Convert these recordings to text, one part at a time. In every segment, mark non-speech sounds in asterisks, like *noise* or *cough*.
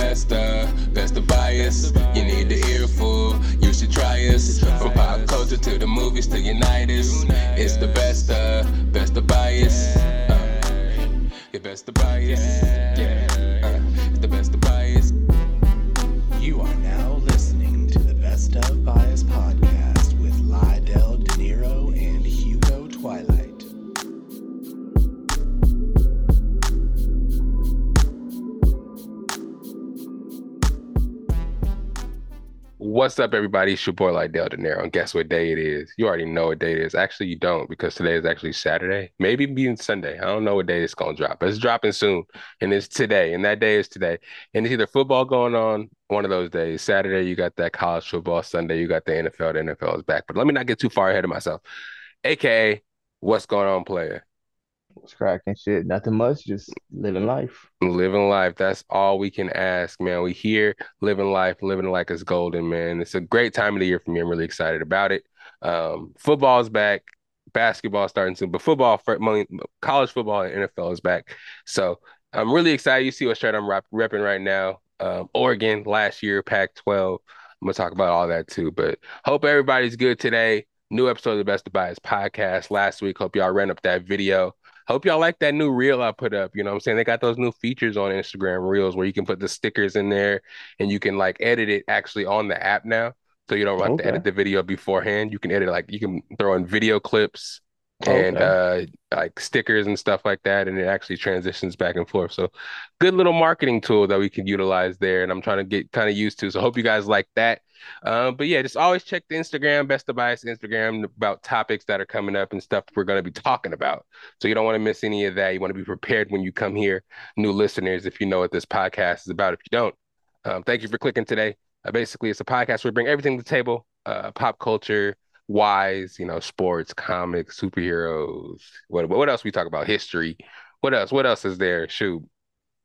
best of, best of bias. You need the earful, you should try us. From pop culture to the movies to unite us. It's the best of, best of bias. Uh, your best of bias. What's up, everybody? It's your boy Lydell Dinero, and guess what day it is? You already know what day it is. Actually, you don't because today is actually Saturday, maybe being Sunday. I don't know what day it's gonna drop, but it's dropping soon, and it's today, and that day is today. And it's either football going on one of those days. Saturday, you got that college football. Sunday, you got the NFL. The NFL is back. But let me not get too far ahead of myself. AKA, what's going on, player? What's cracking shit? Nothing much, just living life. Living life. That's all we can ask, man. We here living life, living like it's golden, man. It's a great time of the year for me. I'm really excited about it. Um, football's back, basketball starting soon, but football, college football, and NFL is back. So I'm really excited. You see what shirt I'm repping right now. Um, Oregon last year, Pac-12. I'm gonna talk about all that too. But hope everybody's good today. New episode of the Best of Bias podcast last week. Hope y'all ran up that video. Hope y'all like that new reel I put up. You know what I'm saying? They got those new features on Instagram reels where you can put the stickers in there and you can like edit it actually on the app now. So you don't have okay. to edit the video beforehand. You can edit like you can throw in video clips and okay. uh like stickers and stuff like that and it actually transitions back and forth so good little marketing tool that we can utilize there and i'm trying to get kind of used to so hope you guys like that um but yeah just always check the instagram best of bias instagram about topics that are coming up and stuff we're going to be talking about so you don't want to miss any of that you want to be prepared when you come here new listeners if you know what this podcast is about if you don't um, thank you for clicking today uh, basically it's a podcast where we bring everything to the table uh, pop culture wise, you know, sports, comics, superheroes. What what else we talk about? History. What else? What else is there? Shoot,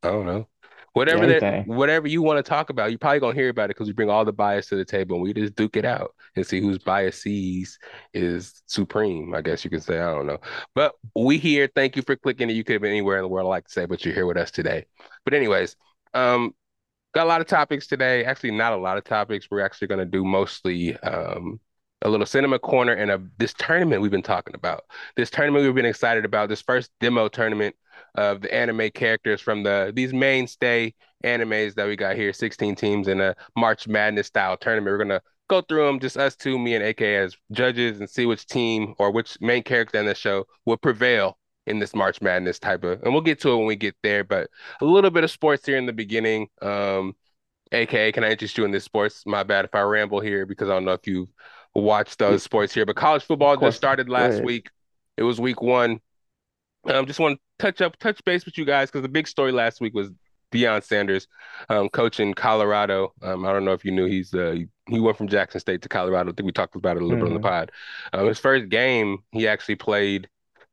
I don't know. Whatever that, whatever you want to talk about, you're probably gonna hear about it because we bring all the bias to the table and we just duke it out and see whose biases is supreme. I guess you could say. I don't know, but we here. Thank you for clicking. You could have been anywhere in the world, I like to say, but you're here with us today. But anyways, um, got a lot of topics today. Actually, not a lot of topics. We're actually gonna do mostly um a little cinema corner and a this tournament we've been talking about. This tournament we've been excited about. This first demo tournament of the anime characters from the these mainstay animes that we got here, 16 teams in a March Madness style tournament. We're gonna go through them, just us two, me and AK as judges, and see which team or which main character in the show will prevail in this March Madness type of. And we'll get to it when we get there. But a little bit of sports here in the beginning. Um, AKA, can I interest you in this sports? My bad if I ramble here because I don't know if you've watch those sports here. But college football just started last week. It was week one. Um, just want touch up, touch base with you guys because the big story last week was Deion Sanders, um, coaching Colorado. Um, I don't know if you knew he's uh, he went from Jackson State to Colorado. I think we talked about it a little mm-hmm. bit on the pod. Um, his first game, he actually played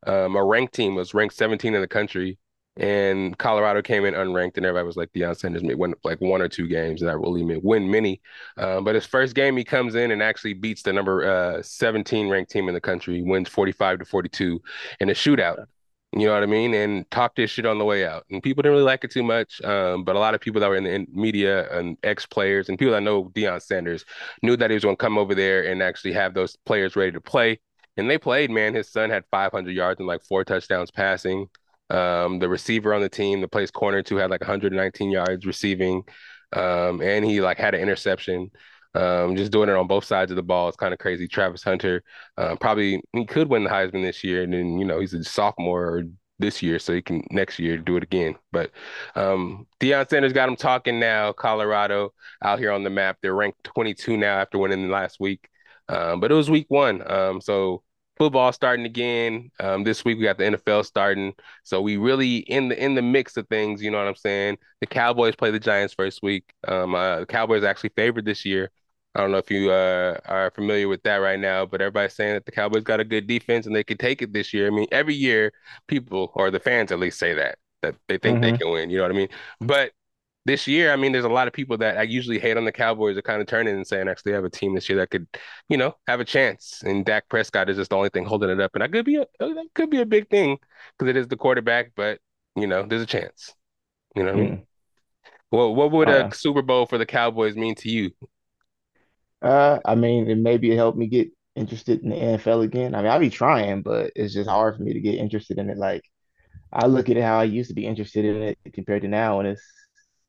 um, a ranked team. Was ranked 17 in the country and Colorado came in unranked, and everybody was like, Deion Sanders may win like one or two games, and I really may win many. Uh, but his first game, he comes in and actually beats the number uh, 17 ranked team in the country, wins 45 to 42 in a shootout. You know what I mean? And talked his shit on the way out. And people didn't really like it too much. Um, but a lot of people that were in the in media and ex players and people that know Deion Sanders knew that he was going to come over there and actually have those players ready to play. And they played, man. His son had 500 yards and like four touchdowns passing. Um, the receiver on the team that plays corner two had like 119 yards receiving, um, and he like had an interception. Um, just doing it on both sides of the ball is kind of crazy. Travis Hunter, uh, probably he could win the Heisman this year, and then you know he's a sophomore this year, so he can next year do it again. But um, Deion Sanders got him talking now. Colorado out here on the map. They're ranked 22 now after winning last week. Um, but it was week one, um, so football starting again. Um, this week we got the NFL starting, so we really in the in the mix of things. You know what I'm saying? The Cowboys play the Giants first week. Um, uh, the Cowboys actually favored this year. I don't know if you uh, are familiar with that right now, but everybody's saying that the Cowboys got a good defense and they could take it this year. I mean, every year people or the fans at least say that that they think mm-hmm. they can win. You know what I mean? But this year, I mean, there's a lot of people that I usually hate on the Cowboys are kind of turning and saying actually have a team this year that could, you know, have a chance. And Dak Prescott is just the only thing holding it up, and that could be a that could be a big thing because it is the quarterback. But you know, there's a chance. You know what mm. I mean? Well, what would a Uh, Super Bowl for the Cowboys mean to you? Uh, I mean, and maybe it helped me get interested in the NFL again. I mean, I'll be trying, but it's just hard for me to get interested in it. Like I look at it how I used to be interested in it compared to now, and it's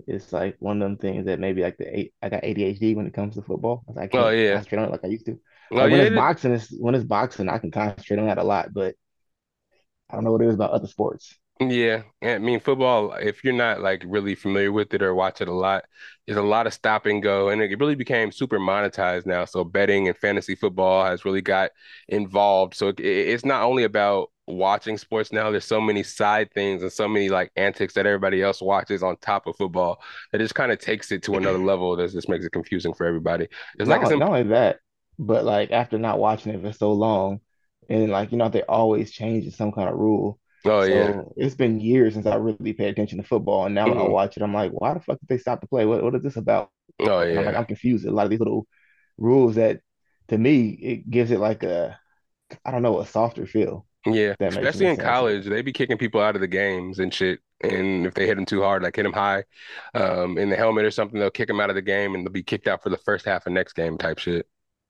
it's like one of them things that maybe like the eight, I got ADHD when it comes to football. I can't yeah. concentrate on it like I used to. Oh Like when yeah. it's boxing, it's when it's boxing, I can concentrate on that a lot, but I don't know what it is about other sports. Yeah, I mean football, if you're not like really familiar with it or watch it a lot, there's a lot of stop and go and it really became super monetized now. So betting and fantasy football has really got involved. So it, it's not only about watching sports now, there's so many side things and so many like antics that everybody else watches on top of football that just kind of takes it to another *clears throat* level that just makes it confusing for everybody. It's like it's Not not only that, but like after not watching it for so long, and like you know they're always change some kind of rule. Oh yeah. It's been years since I really paid attention to football, and now when I hmm watch it, I'm like, why the fuck did they stop the play? What what is this about? Oh And I'm like. I'm confused. A lot of these little rules that to me it gives it like a I don't know a softer feel. Yeah, especially in sense. college, they be kicking people out of the games and shit. And if they hit them too hard, like hit them high, um, in the helmet or something, they'll kick them out of the game and they'll be kicked out for the first half of next game type shit.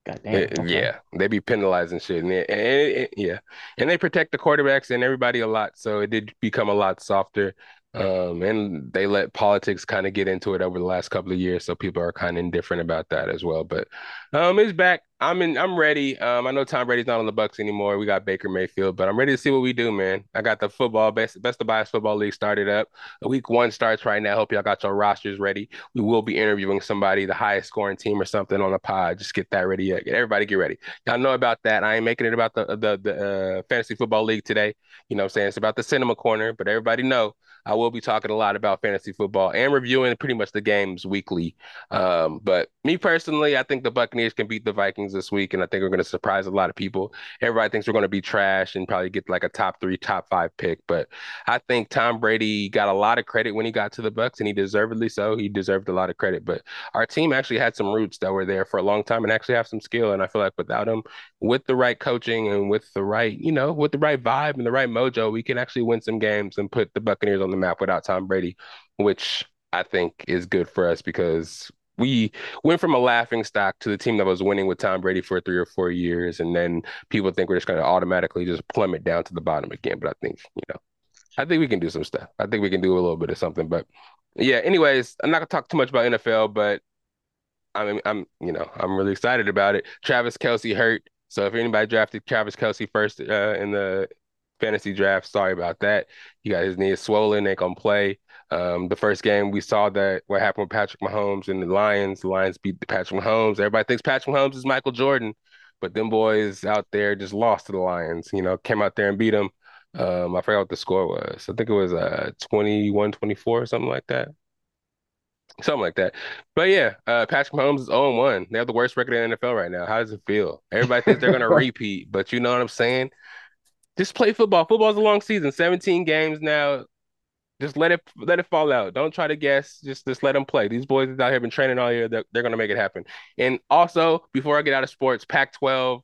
God damn. Okay. yeah, they be penalizing shit, and, it, and it- it- yeah, and they protect the quarterbacks and everybody a lot, so it did become a lot softer. Um, and they let politics kind of get into it over the last couple of years, so people are kind of indifferent about that as well. But um, it's back. I'm in. I'm ready. Um, I know Tom Brady's not on the Bucks anymore. We got Baker Mayfield, but I'm ready to see what we do, man. I got the football best best of bias football league started up. Week one starts right now. Hope y'all got your rosters ready. We will be interviewing somebody, the highest scoring team or something on the pod. Just get that ready. Get everybody get ready. Y'all know about that. I ain't making it about the the the uh, fantasy football league today. You know what I'm saying? It's about the cinema corner, but everybody know I will be talking a lot about fantasy football and reviewing pretty much the games weekly. Um, but me personally, I think the Buccaneers can beat the Vikings this week, and I think we're going to surprise a lot of people. Everybody thinks we're going to be trash and probably get like a top three, top five pick, but I think Tom Brady got a lot of credit when he got to the Bucks, and he deservedly so. He deserved a lot of credit, but our team actually had some roots that were there for a long time and actually have some skill. And I feel like without him, with the right coaching and with the right, you know, with the right vibe and the right mojo, we can actually win some games and put the Buccaneers on the map without Tom Brady, which I think is good for us because we went from a laughing stock to the team that was winning with Tom Brady for three or four years, and then people think we're just going to automatically just plummet down to the bottom again. But I think, you know, I think we can do some stuff. I think we can do a little bit of something. But yeah, anyways, I'm not gonna talk too much about NFL, but I mean, I'm, you know, I'm really excited about it. Travis Kelce hurt. So if anybody drafted Travis Kelce first uh, in the fantasy draft, sorry about that. He got his knee swollen, ain't gonna play. Um, the first game we saw that what happened with Patrick Mahomes and the Lions. The Lions beat the Patrick Mahomes. Everybody thinks Patrick Mahomes is Michael Jordan, but them boys out there just lost to the Lions. You know, came out there and beat them. Um, I forgot what the score was. I think it was uh 21-24 or something like that. Something like that. But yeah, uh, Patrick Mahomes is 0-1. They have the worst record in the NFL right now. How does it feel? Everybody thinks they're gonna *laughs* repeat, but you know what I'm saying? Just play football. Football's a long season, 17 games now. Just let it let it fall out. Don't try to guess. Just just let them play. These boys out here been training all year. They're, they're gonna make it happen. And also, before I get out of sports, Pac-12.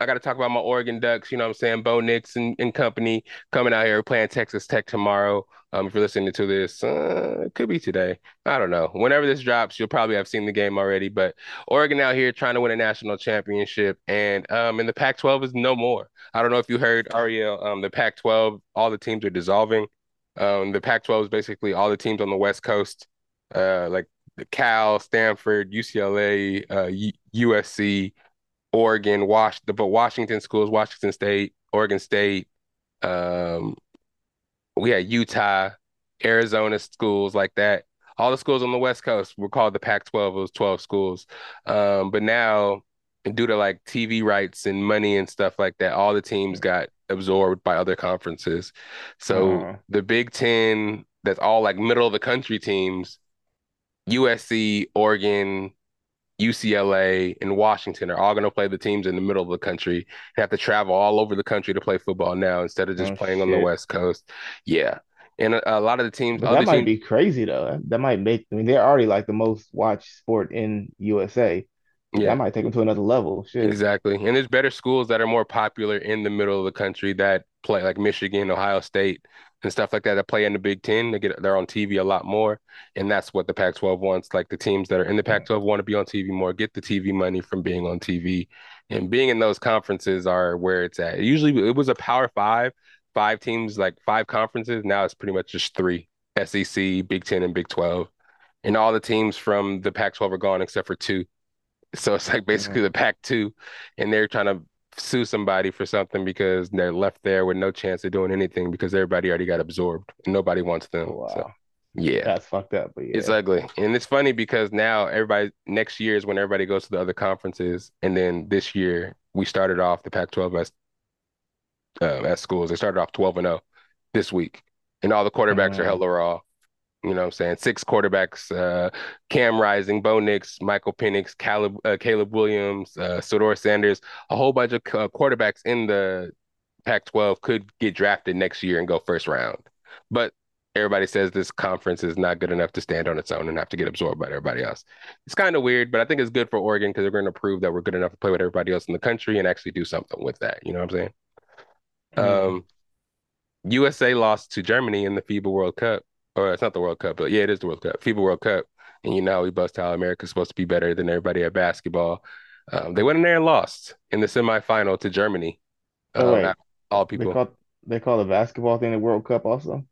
I got to talk about my Oregon Ducks. You know what I'm saying? Bo Nix and, and company coming out here playing Texas Tech tomorrow. Um, if you're listening to this, uh, it could be today. I don't know. Whenever this drops, you'll probably have seen the game already. But Oregon out here trying to win a national championship, and um, and the Pac-12 is no more. I don't know if you heard Ariel. Um, the Pac-12, all the teams are dissolving. Um, the Pac-12 is basically all the teams on the West Coast, uh, like the Cal, Stanford, UCLA, uh, USC. Oregon, Wash the but Washington schools, Washington State, Oregon State, um, we had Utah, Arizona schools like that. All the schools on the West Coast were called the Pac-12. It was 12 schools. Um, but now, due to like TV rights and money and stuff like that, all the teams got absorbed by other conferences. So Uh, the Big Ten, that's all like middle of the country teams, USC, Oregon, UCLA and Washington are all going to play the teams in the middle of the country and have to travel all over the country to play football now instead of just oh playing on the. West Coast. Yeah. And a, a lot of the teams, that might teams, be crazy though. That might make, I mean, they're already like the most watched sport in USA. That yeah, might take them to another level. Shit. exactly. And there's better schools that are more popular in the middle of the country that play like Michigan, Ohio State. and stuff like that that play in the Big Ten. They get they're on TV a lot more, and that's what the Pac-12 wants. Like the teams that are in the Pac-12 want to be on TV more, get the TV money from being on TV, and being in those conferences are where it's at. Usually, it was a Power Five, five teams, like five conferences. Now it's pretty much just three: SEC, Big Ten, and Big 12, and all the teams from the Pac-12 are gone except for two. So it's like basically the pack two, and they're trying to sue somebody for something because they're left there with no chance of doing anything because everybody already got absorbed and nobody wants them. Wow. So yeah. That's fucked up, but yeah. It's ugly. And it's funny because now everybody next year is when everybody goes to the other conferences. And then this year we started off the Pac-12 as uh, as schools. They started off 12 and 0 this week. And all the quarterbacks Mhm. are hella raw. You know what I'm saying? Six quarterbacks, uh, Cam Rising, Bo Nix, Michael Penix, Caleb, uh, Caleb Williams, uh, Shedeur Sanders, a whole bunch of uh, quarterbacks in the Pac-12 could get drafted next year and go first round. But everybody says this conference is not good enough to stand on its own and have to get absorbed by everybody else. It's kind of weird, but I think it's good for Oregon because they're going to prove that we're good enough to play with everybody else in the country and actually do something with that. You know what I'm saying? Mhm. Um, USA lost to Germany in the FIBA World Cup. Or it's not the World Cup, but yeah, it is the World Cup, FIBA World Cup. And you know we bust how America's supposed to be better than everybody at basketball. Um, they went in there and lost in the semifinal to Germany. Oh, Um, wait. all They people. call they call the basketball thing the World Cup also.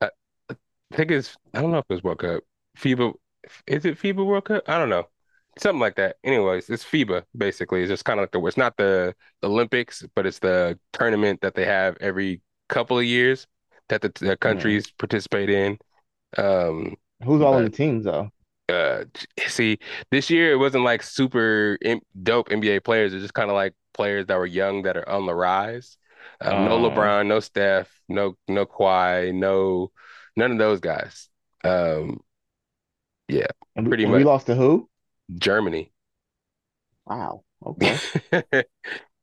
I think it's I don't know if it's World Cup. FIBA is it FIBA World Cup? I don't know. Something like that. Anyways, it's FIBA basically. It's just kind of like the it's not the Olympics, but it's the tournament that they have every couple of years that the, the countries participate in. Um, Who's all on the teams though? uh, see, this year it wasn't like super dope NBA players. It's just kind of like players that were young that are on the rise. Um, no Oh. LeBron, no Steph, no no Kawhi, no none of those guys. Um, And we, Pretty and we much. lost to who? Germany. Wow. Okay. *laughs*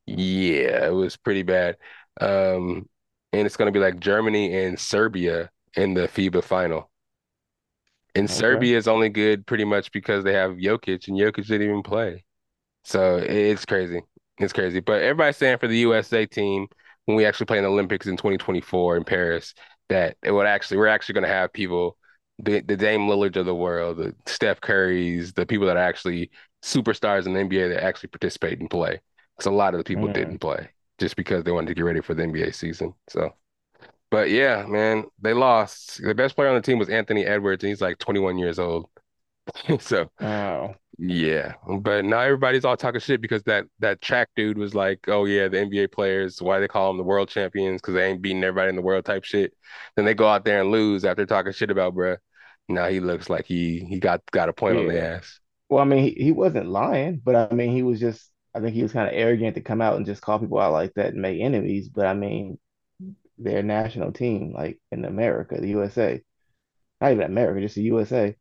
Yeah, it was pretty bad. Um, and it's going to be like Germany and Serbia in the FIBA final. And Okay. Serbia is only good pretty much because they have Jokic, and Jokic didn't even play. So it's crazy. It's crazy. But everybody's saying for the USA team, when we actually play in the Olympics in 2024 in Paris, that it would actually, we're actually going to have people, the, the Dame Lillards of the world, the Steph Currys, the people that are actually superstars in the NBA that actually participate and play. Because a lot of the people Mm. didn't play just because they wanted to get ready for the NBA season. So, but yeah, man, they lost. The best player on the team was Anthony Edwards, and he's like 21 years old. *laughs* So, Oh. yeah, but now everybody's all talking shit because that that track dude was like, "Oh yeah, the NBA players, why they call them the world champions? Because they ain't beating everybody in the world type shit." Then they go out there and lose after talking shit about bruh. Now he looks like he he got got a point on the ass. Well, I mean, he, he wasn't lying, but I mean, he was just, I think he was kind of arrogant to come out and just call people out like that and make enemies. But I mean, their national team, like in America, the USA, not even America, just the USA.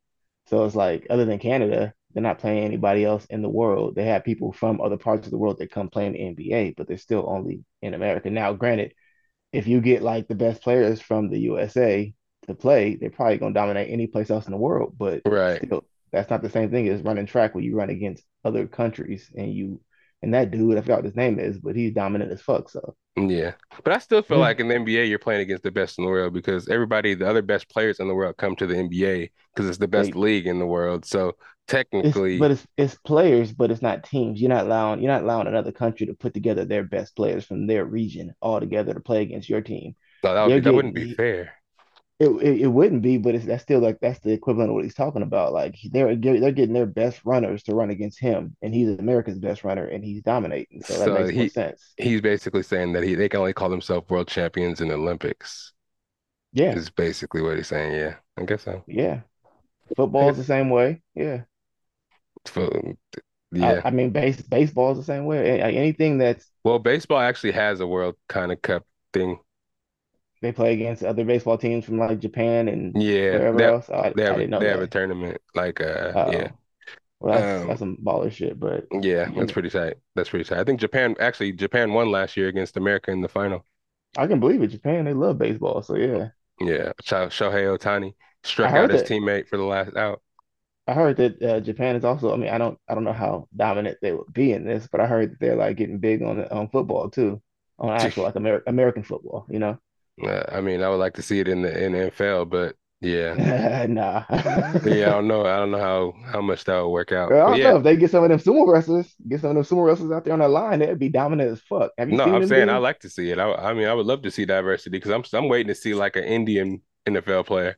So it's like, other than Canada, they're not playing anybody else in the world. They have people from other parts of the world that come play in the NBA, but they're still only in America. Now, granted, if you get like the best players from the USA to play, they're probably going to dominate any place else in the world. But Right. still, that's not the same thing as running track where you run against other countries and you and that dude, I forgot what his name is, but he's dominant as fuck. So Yeah. But I still feel Yeah. like in the NBA you're playing against the best in the world because everybody, the other best players in the world come to the NBA because it's the best league in the world. So it's technically, but it's it's players, but it's not teams. You're not allowing you're not allowing another country to put together their best players from their region all together to play against your team. no, that would be, that wouldn't be fair. It, it, it wouldn't be, but it's that's still like that's the equivalent of what he's talking about. Like they're they're getting their best runners to run against him, and he's America's best runner, and he's dominating. So that So makes more he- sense. He's basically saying that he they can only call themselves world champions in the Olympics. Yeah, Is basically what he's saying. Yeah, I guess so. yeah. Football's the same way. Yeah. So, I, yeah. I mean, base baseball's the same way. Anything that's Well, baseball actually has a world kind of cup thing. They play against other baseball teams from like Japan and Yeah, wherever they, else. I, they have a, didn't know they have a tournament. Like, uh, Uh-oh. yeah, Well, that's Um, that's some baller shit, but yeah, that's pretty tight. That's pretty tight. I think Japan actually Japan won last year against America in the final. I can believe it. Japan, they love baseball, so yeah. Yeah, Sho- Shohei Ohtani struck I out his teammate for the last out. I heard that uh, Japan is also. I mean, I don't I don't know how dominant they would be in this, but I heard that they're like getting big on on football too, on *laughs* actual like Amer American football. You know, Uh, I mean, I would like to see it in the in the NFL, but yeah, *laughs* Nah. yeah, I don't know. I don't know how how much that would work out. Well, I don't yeah, know if they get some of them sumo wrestlers, get some of them sumo wrestlers out there on the line, they'd be dominant as fuck. Have you no, I'm saying I like to see it. I I mean, I would love to see diversity because I'm I'm waiting to see like an Indian NFL player.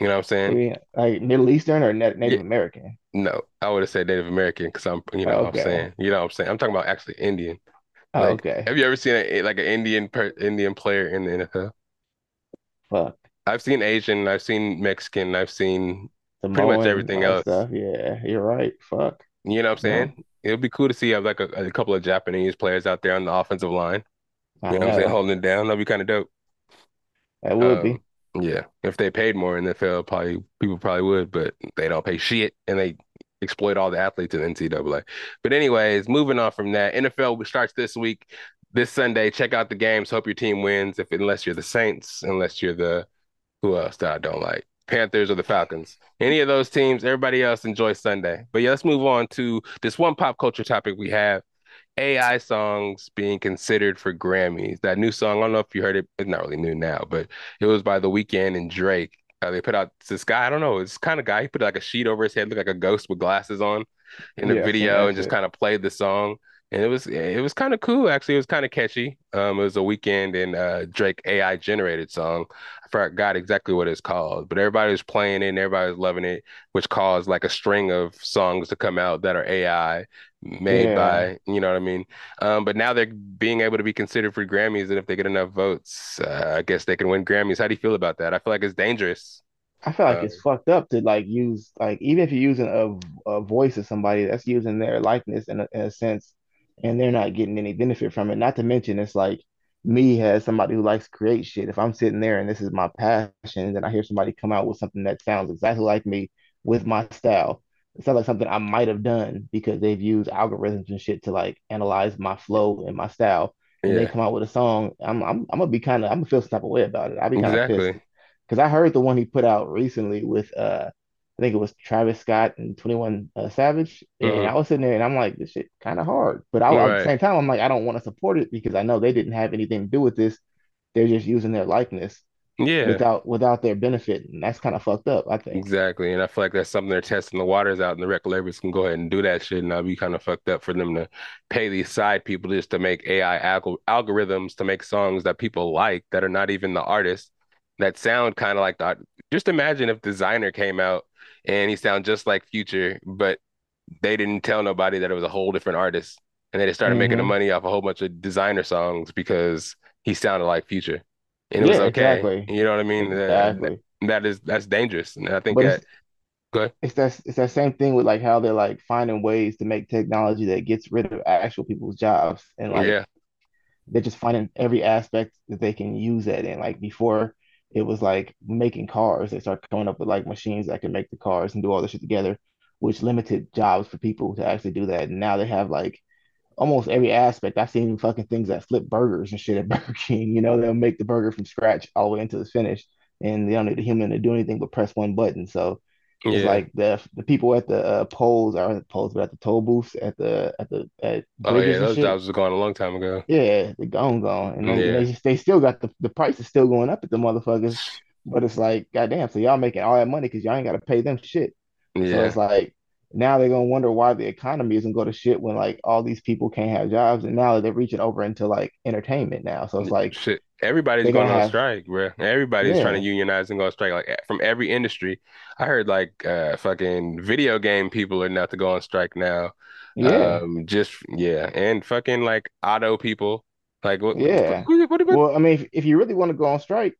You know what I'm saying? mean, like Middle Eastern or Na- Yeah, Native American? no, I would have said Native American because I'm you know what I'm saying you know what I'm saying I'm talking about actually Indian. Oh, Like, okay. have you ever seen a like an Indian per Indian player in the NFL? Fuck. I've seen Asian, I've seen Mexican, I've seen pretty much everything else. stuff. Yeah, you're right. Fuck. You know what I'm saying? It would be cool to see have like a, a couple of Japanese players out there on the offensive line. I You know what I'm saying? Holding it down. That'd be kind of dope. That would Um, be. yeah. If they paid more in the NFL, probably people probably would, but they don't pay shit and they exploit all the athletes in NCAA. But anyways, moving on from that, NFL starts this week, this Sunday. Check out the games. Hope your team wins. If unless you're the Saints, unless you're the who else that I don't like? Panthers or the Falcons. Any of those teams, everybody else enjoy Sunday. But yeah, let's move on to this one pop culture topic we have. AI songs being considered for Grammys. That new song, I don't know if you heard it, it's not really new now, but it was by The Weeknd and Drake. Uh, they put out this guy, I don't know, it's kind of guy. He put like a sheet over his head, looked like a ghost with glasses on in the Yeah, video and just kind of played the song. And it was it was kind of cool actually. It was kind of catchy. Um, it was a Weeknd and uh, Drake AI generated song. I forgot exactly what it's called, but everybody was playing it and everybody was loving it, which caused like a string of songs to come out that are AI made Yeah. by, you know what I mean? Um, but now they're being able to be considered for Grammys, and if they get enough votes, uh, I guess they can win Grammys. How do you feel about that? I feel like it's dangerous. I feel like Uh, it's fucked up to like use like even if you're using a, a voice of somebody that's using their likeness in a, in a sense, and they're not getting any benefit from it. Not to mention it's like me as somebody who likes to create shit. If I'm sitting there and this is my passion, and then I hear somebody come out with something that sounds exactly like me with my style. It sounds like something I might have done because they've used algorithms and shit to like analyze my flow and my style. And they come out with a song. I'm I'm I'm gonna be kind of I'm gonna feel some type of way about it. I'll be kind of pissed. Because I heard the one he put out recently with uh I think it was Travis Scott and 21 uh, Savage. And I hmm was sitting there and I'm like, this shit kind of hard. But I, at the same time, I'm like, I don't want to support it because I know they didn't have anything to do with this. They're just using their likeness Yeah. without without their benefit. And that's kind of fucked up, I think. Exactly. And I feel like that's something they're testing the waters out, and the record labels can go ahead and do that shit. And I'll be kind of fucked up for them to pay these side people just to make AI alg algorithms to make songs that people like that are not even the artists that sound kind of like the art. Just imagine if Desiigner came out and he sound just like Future, but they didn't tell nobody that it was a whole different artist. And they just started making the hmm money off a whole bunch of Desiigner songs because he sounded like Future. And it was Yeah, okay. exactly. You know what I mean? Uh, that, Exactly. that is that's dangerous. And I think But it's that Good. it's that it's that same thing with like how they're like finding ways to make technology that gets rid of actual people's jobs and like Yeah. they're just finding every aspect that they can use that in. Like before, it was like making cars. They start coming up with like machines that can make the cars and do all this shit together, which limited jobs for people to actually do that. And now they have like almost every aspect. I've seen fucking things that flip burgers and shit at *laughs* Burger King. You know, they'll make the burger from scratch all the way until it's finished, and they don't need a human to do anything but press one button. So it's Yeah. like the the people at the uh, polls are at the polls, but at the toll booths at the at the at Oh yeah, those shit jobs was gone a long time ago. yeah, they're gone, gone, and then Yeah. they just they still got the the price is still going up at the motherfuckers, but it's like goddamn, so y'all making all that money because y'all ain't got to pay them shit. Yeah. So it's like now they're gonna wonder why the economy isn't going to shit when like all these people can't have jobs, and now they're reaching over into like entertainment now. So it's like Shit. Everybody's going gonna on strike, bro. Everybody's trying to unionize and go on strike, like eh, from every industry. I heard like uh fucking video game people are not to go on strike now. yeah, Um, just yeah, and fucking like auto people. Like what what yeah. what, what, what? Well, I mean, if, if you really want to go on strike,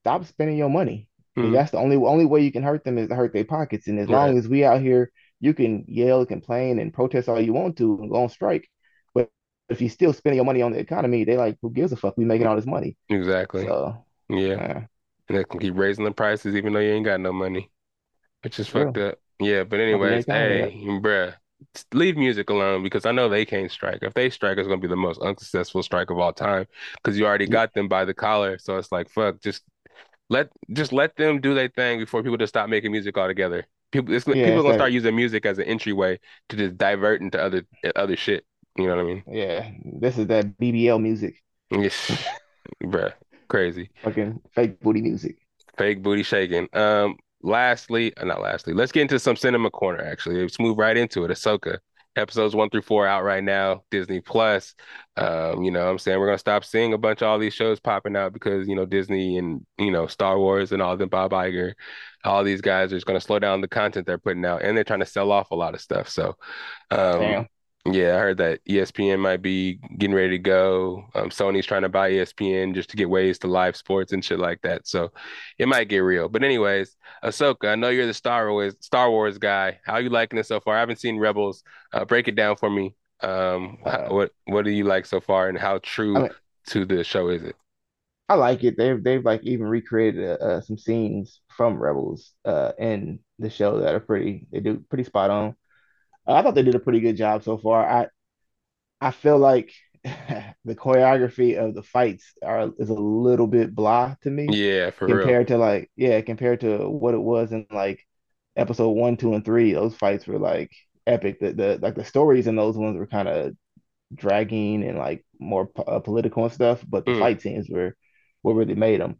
stop spending your money because Hmm, that's the only only way you can hurt them is to hurt their pockets. And as long as we out here, you can yell, complain, and protest all you want to and go on strike. If you're still spending your money on the economy, they like, who gives a fuck? We making all this money. Exactly. So, Yeah. And they can keep raising the prices even though you ain't got no money. Which is fucked up. Yeah, but anyways, hey, bruh, leave music alone because I know they can't strike. If they strike, it's gonna be the most unsuccessful strike of all time because you already got them by the collar. So it's like, fuck, just let just let them do their thing before people just stop making music altogether. People, it's, Yeah, people are gonna start using music as an entryway to just divert into other other shit. You know what I mean? Yeah, this is that BBL music. Yes, *laughs* bruh. Crazy. Fucking fake booty music. Fake booty shaking. Um, lastly, uh, not lastly, let's get into some cinema corner actually. Let's move right into it. Ahsoka. Episodes one through four out right now, Disney Plus. Um, you know what I'm saying? We're gonna stop seeing a bunch of all these shows popping out because, you know, Disney and, you know, Star Wars and all the Bob Iger, all these guys are just gonna slow down the content they're putting out and they're trying to sell off a lot of stuff. So um Damn. Yeah, I heard that ESPN might be getting ready to go. Um, Sony's trying to buy ESPN just to get ways to live sports and shit like that. So it might get real. But anyways, Ahsoka, I know you're the Star Wars Star Wars guy. How you liking it so far? I haven't seen Rebels. Uh, break it down for me. Um, how- what what do you like so far, and how I true mean, to the show is it? I like it. They've they've like even recreated uh, uh, some scenes from Rebels uh in the show that are pretty they do pretty spot on. Uh, I thought they did a pretty good job so far. I I feel like *laughs* the choreography of the fights are is a little bit blah to me Yeah, for real. compared to like yeah, compared to what it was in like episode one, two, and three. Those fights were like epic. The the like the stories in those ones were kind of dragging and like more uh, political and stuff, but the Mm, fight scenes were what really made them.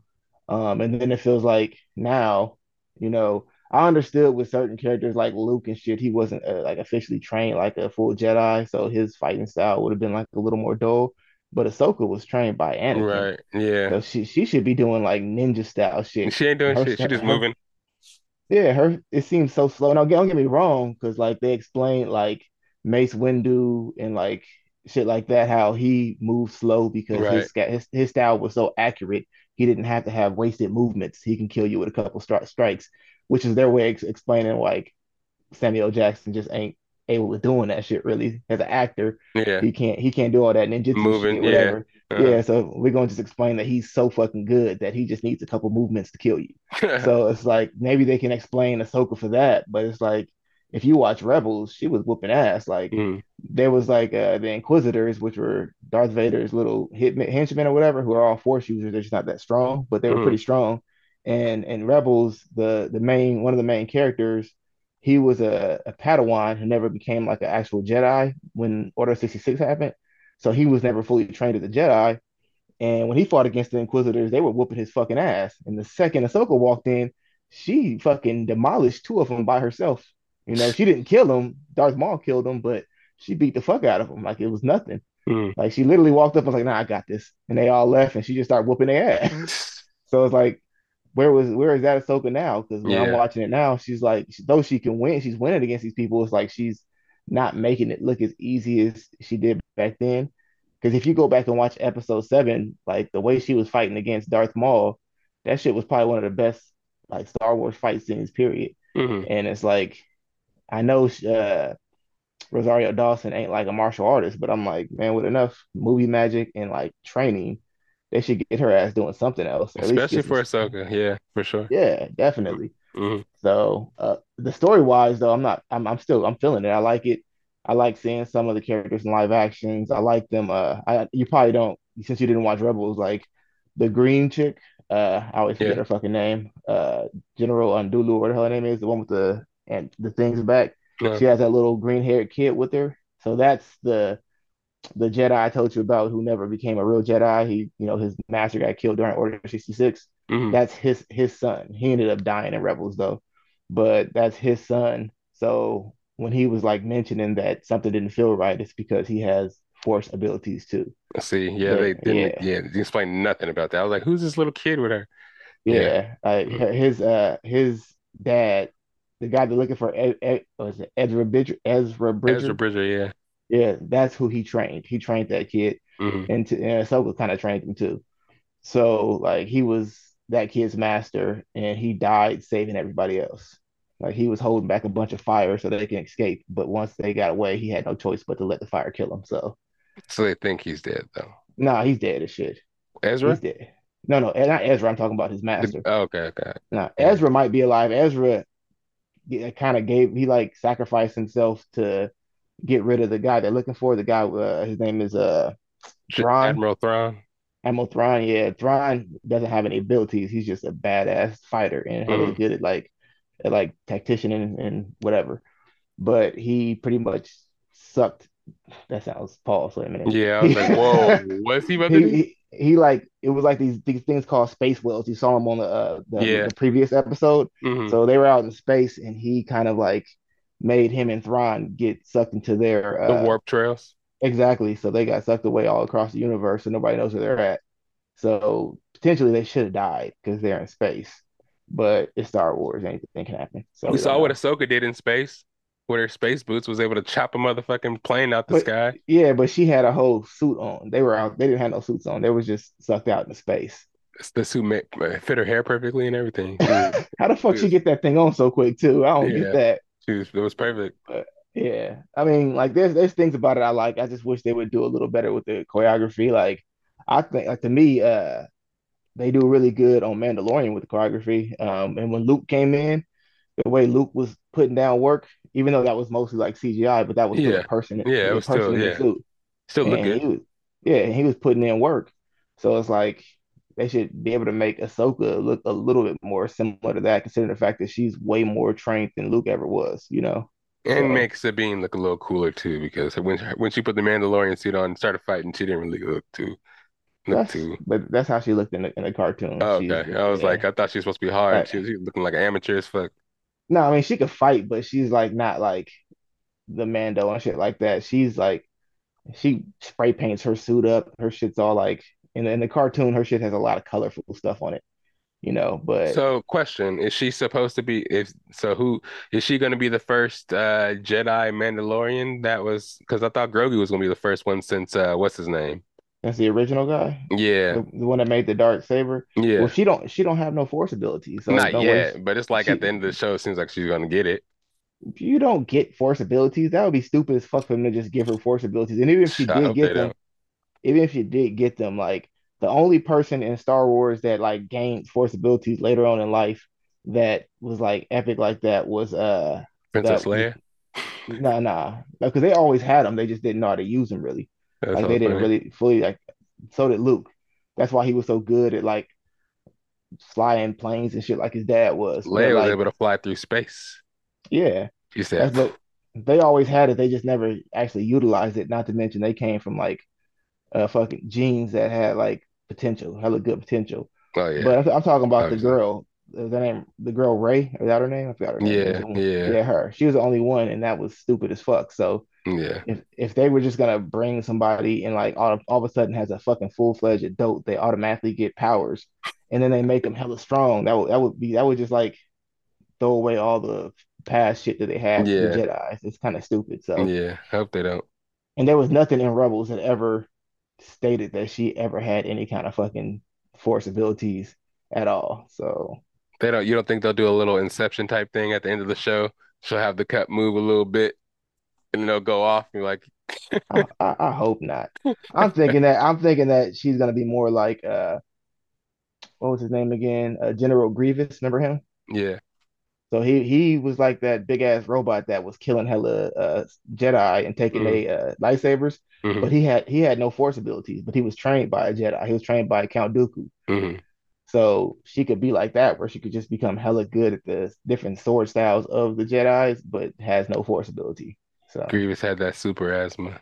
Um, and then it feels like now, you know, I understood with certain characters like Luke and shit, he wasn't uh, like officially trained like a full Jedi, so his fighting style would have been like a little more dull. But Ahsoka was trained by Anakin, right. Yeah. so she she should be doing like ninja style shit. She ain't doing Her shit. She just her moving. yeah, her it seems so slow. Now, don't get me wrong, because like they explained like Mace Windu and like shit like that, how he moved slow because Right. his his his style was so accurate. He didn't have to have wasted movements. He can kill you with a couple stri strikes, which is their way of explaining like Samuel Jackson just ain't able to doing that shit really as an actor. Yeah. He can't he can't do all that ninjutsu Moving. shit, Yeah. whatever. Uh-huh. Yeah, so we're going to just explain that he's so fucking good that he just needs a couple movements to kill you. *laughs* So it's like maybe they can explain Ahsoka for that, but it's like if you watch Rebels, she was whooping ass. Like Mm, there was like uh, the Inquisitors, which were Darth Vader's little hitmen, henchmen or whatever, who are all Force users. They're just not that strong, but they were mm, pretty strong. And in Rebels, the the main one of the main characters, he was a, a Padawan who never became like an actual Jedi when Order 66 happened. So he was never fully trained as a Jedi. And when he fought against the Inquisitors, they were whooping his fucking ass. And the second Ahsoka walked in, she fucking demolished two of them by herself. You know, she didn't kill them. Darth Maul killed them, but she beat the fuck out of them like it was nothing. mm. Like she literally walked up and was like, "Nah, I got this," and they all left, and she just started whooping their ass. *laughs* So it's like, where was where is that Ahsoka now? Because when I'm watching it now, she's like, though she can win, she's winning against these people. It's like she's not making it look as easy as she did back then. Because if you go back and watch episode seven, like the way she was fighting against Darth Maul, that shit was probably one of the best like Star Wars fight scenes, period. Mhm. And it's like, I know uh, Rosario Dawson ain't like a martial artist, but I'm like, man, with enough movie magic and like training, they should get her ass doing something else. Especially for. Ahsoka. Yeah, for sure. Yeah, definitely. hmm So uh, the story wise, though, I'm not. I'm, I'm still. I'm feeling it. I like it. I like seeing some of the characters in live actions. I like them. Uh, I you probably don't since you didn't watch Rebels. Like the green chick. Uh, I always forget Yeah. her fucking name. Uh, General Undulu, or whatever her name is, the one with the and the things back. Yeah. She has that little green haired kid with her. So that's the the Jedi I told you about who never became a real Jedi. He, you know, his master got killed during Order 66. hmm That's his his son. He ended up dying in Rebels though, but that's his son. So when he was like mentioning that something didn't feel right, it's because he has force abilities too. See, yeah, They- they didn't. yeah. Yeah, they explained nothing about that. I was like, "Who's this little kid with her?" Yeah. Yeah, Mhm. his uh his dad, the guy they're looking for, Ed, Ed, was it Ezra Bridger? Ezra Bridger? Ezra Bridger. Yeah. Yeah, that's who he trained. He trained that kid, hmm and, to, and Ahsoka kind of trained him too. So like he was that kid's master, and he died saving everybody else. Like he was holding back a bunch of fire so they can escape, but once they got away, he had no choice but to let the fire kill him. So So they think he's dead though. nah, he's dead as shit. Ezra. He's dead. No, no, not Ezra. I'm talking about his The- master. oh, okay, okay. Now Ezra might be alive. Ezra kind of gave he like sacrificed himself to get rid of the guy they're looking for. The guy, uh, his name is uh Thrawn. Admiral Thrawn. Admiral Thrawn, yeah, Thrawn doesn't have any abilities. He's just a badass fighter and really Mm. good at like at like tactician and, and whatever. But he pretty much sucked. That sounds Paul. So a minute. Yeah, I *laughs* was like, "Whoa, what's he about to He, do?" he he like it was like these these things called space whales. You saw him on the uh, the, Yeah. the previous episode. hmm So they were out in space, and he kind of like made him and Thrawn get sucked into their The uh, warp trails. exactly. So they got sucked away all across the universe, and nobody knows where they're at. So potentially they should have died because they're in space. But it's Star Wars; anything can happen. So We we saw what. Ahsoka did in space, with her space boots, was able to chop a motherfucking plane out the But sky. yeah, but she had a whole suit on. They were out. They didn't have no suits on. They was just sucked out into space. The suit ma- fit her hair perfectly and everything. *laughs* How the fuck she she get that thing on so quick too? I don't Yeah. get that. She was, it was perfect. But Yeah, I mean, like there's there's things about it I like. I just wish they would do a little better with the choreography. Like I think, like to me, uh, they do really good on Mandalorian with the choreography. Um, and when Luke came in, the way Luke was putting down work, even though that was mostly like CGI, but that was Yeah. a person, Yeah, it was person still- in the yeah. suit. Still look good. was, yeah, and he was putting in work. So it's like they should be able to make Ahsoka look a little bit more similar to that, considering the fact that she's way more trained than Luke ever was, you know? And So- make Sabine look a little cooler too, because when when she put the Mandalorian suit on and started fighting, she didn't really look too look That's, too. but that's how she looked in the in the cartoon. Oh, okay. I was yeah. like, I thought she was supposed to be hard. Right. She was looking like an amateur as fuck. no, I mean she could fight, but she's like not like the Mando and shit like that. She's like she spray paints her suit up. Her shit's all like in the, in the cartoon. Her shit has a lot of colorful stuff on it, you know. But So, question, is she supposed to be if so who is she going to be the first uh Jedi Mandalorian that was because I thought Grogu was going to be the first one since uh what's his name? that's the original guy, Yeah. the, the one that made the dark saber. Yeah. Well, she don't she don't have no force abilities, so Not yet, but it's like she- at the end of the show it seems like she's going to get it. You don't get force abilities, that would be stupid as fuck for them to just give her force abilities. And even if she I did get them, don't. Even if you did get them, like the only person in Star Wars that like gained force abilities later on in life that was like epic like that was uh Princess that- Leia. nah nah because they always had them, they just didn't know how to use them really. That's like so they didn't really fully like. So did Luke. That's why he was so good at like flying planes and shit like his dad was. Leia was able to fly through space. yeah. That's said, but they always had it. They just never actually utilized it. Not to mention they came from like uh fucking genes that had like potential, hella good potential. "Oh yeah, But I'm, I'm talking about Obviously. the girl. Is that name the girl Rey? Is that her name? I forgot her name. Yeah, It was the one- yeah. yeah, her. She was the only one, and that was stupid as fuck. So yeah." if if they were just gonna bring somebody and like all all of a sudden has a fucking full fledged adult, they automatically get powers, and then they make them hella strong. That would that would be that would just like throw away all the past shit that they had yeah. the Jedi. It's kind of stupid. So Yeah, hope they don't. and there was nothing in Rebels that ever stated that she ever had any kind of fucking force abilities at all. So They don't. You don't think they'll do a little Inception type thing at the end of the show? She'll have the cup move a little bit, and then they'll go off. And like, *laughs* I, I, I hope not. I'm thinking that I'm thinking that she's gonna be more like uh what was his name again? Uh, General Grievous. Remember him? yeah, So he he was like that big ass robot that was killing hella uh Jedi and taking Mhm. their uh, lightsabers, mhm, but he had he had no force abilities, but he was trained by a Jedi. He was trained by Count Dooku. mhm. So she could be like that, where she could just become hella good at the different sword styles of the Jedi's, but has no force ability. So, Grievous had that super asthma.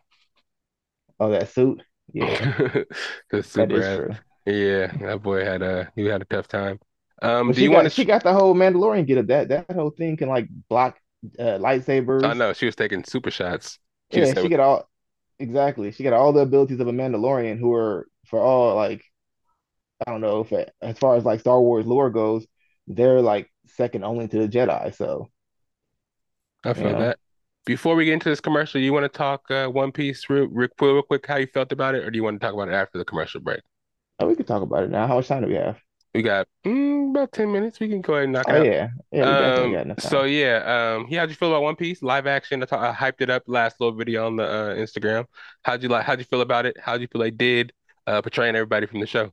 oh, that suit, yeah, *laughs* the that super is asthma. true. Yeah, that boy had a he had a tough time. Um, do she you got want to? she got the whole Mandalorian get up. That that whole thing can like block uh, lightsabers. I know she was taking super shots. She Yeah, she got all exactly. She got all the abilities of a Mandalorian, who are for all like I don't know if it, as far as like Star Wars lore goes, they're like second only to the Jedi. So I feel Yeah. that. Before we get into this commercial, you want to talk uh, One Piece real, real, real quick, how you felt about it, or do you want to talk about it after the commercial break? oh, we could talk about it now. How much time do we have? We got mm, about 10 minutes. We can go ahead and knock Oh out. yeah, yeah, Um, got so yeah, um, yeah, how'd you feel about One Piece live action? I, ta- I hyped it up last little video on the uh, Instagram. How'd you like? How'd you feel about it? How'd you feel they did uh, portraying everybody from the show?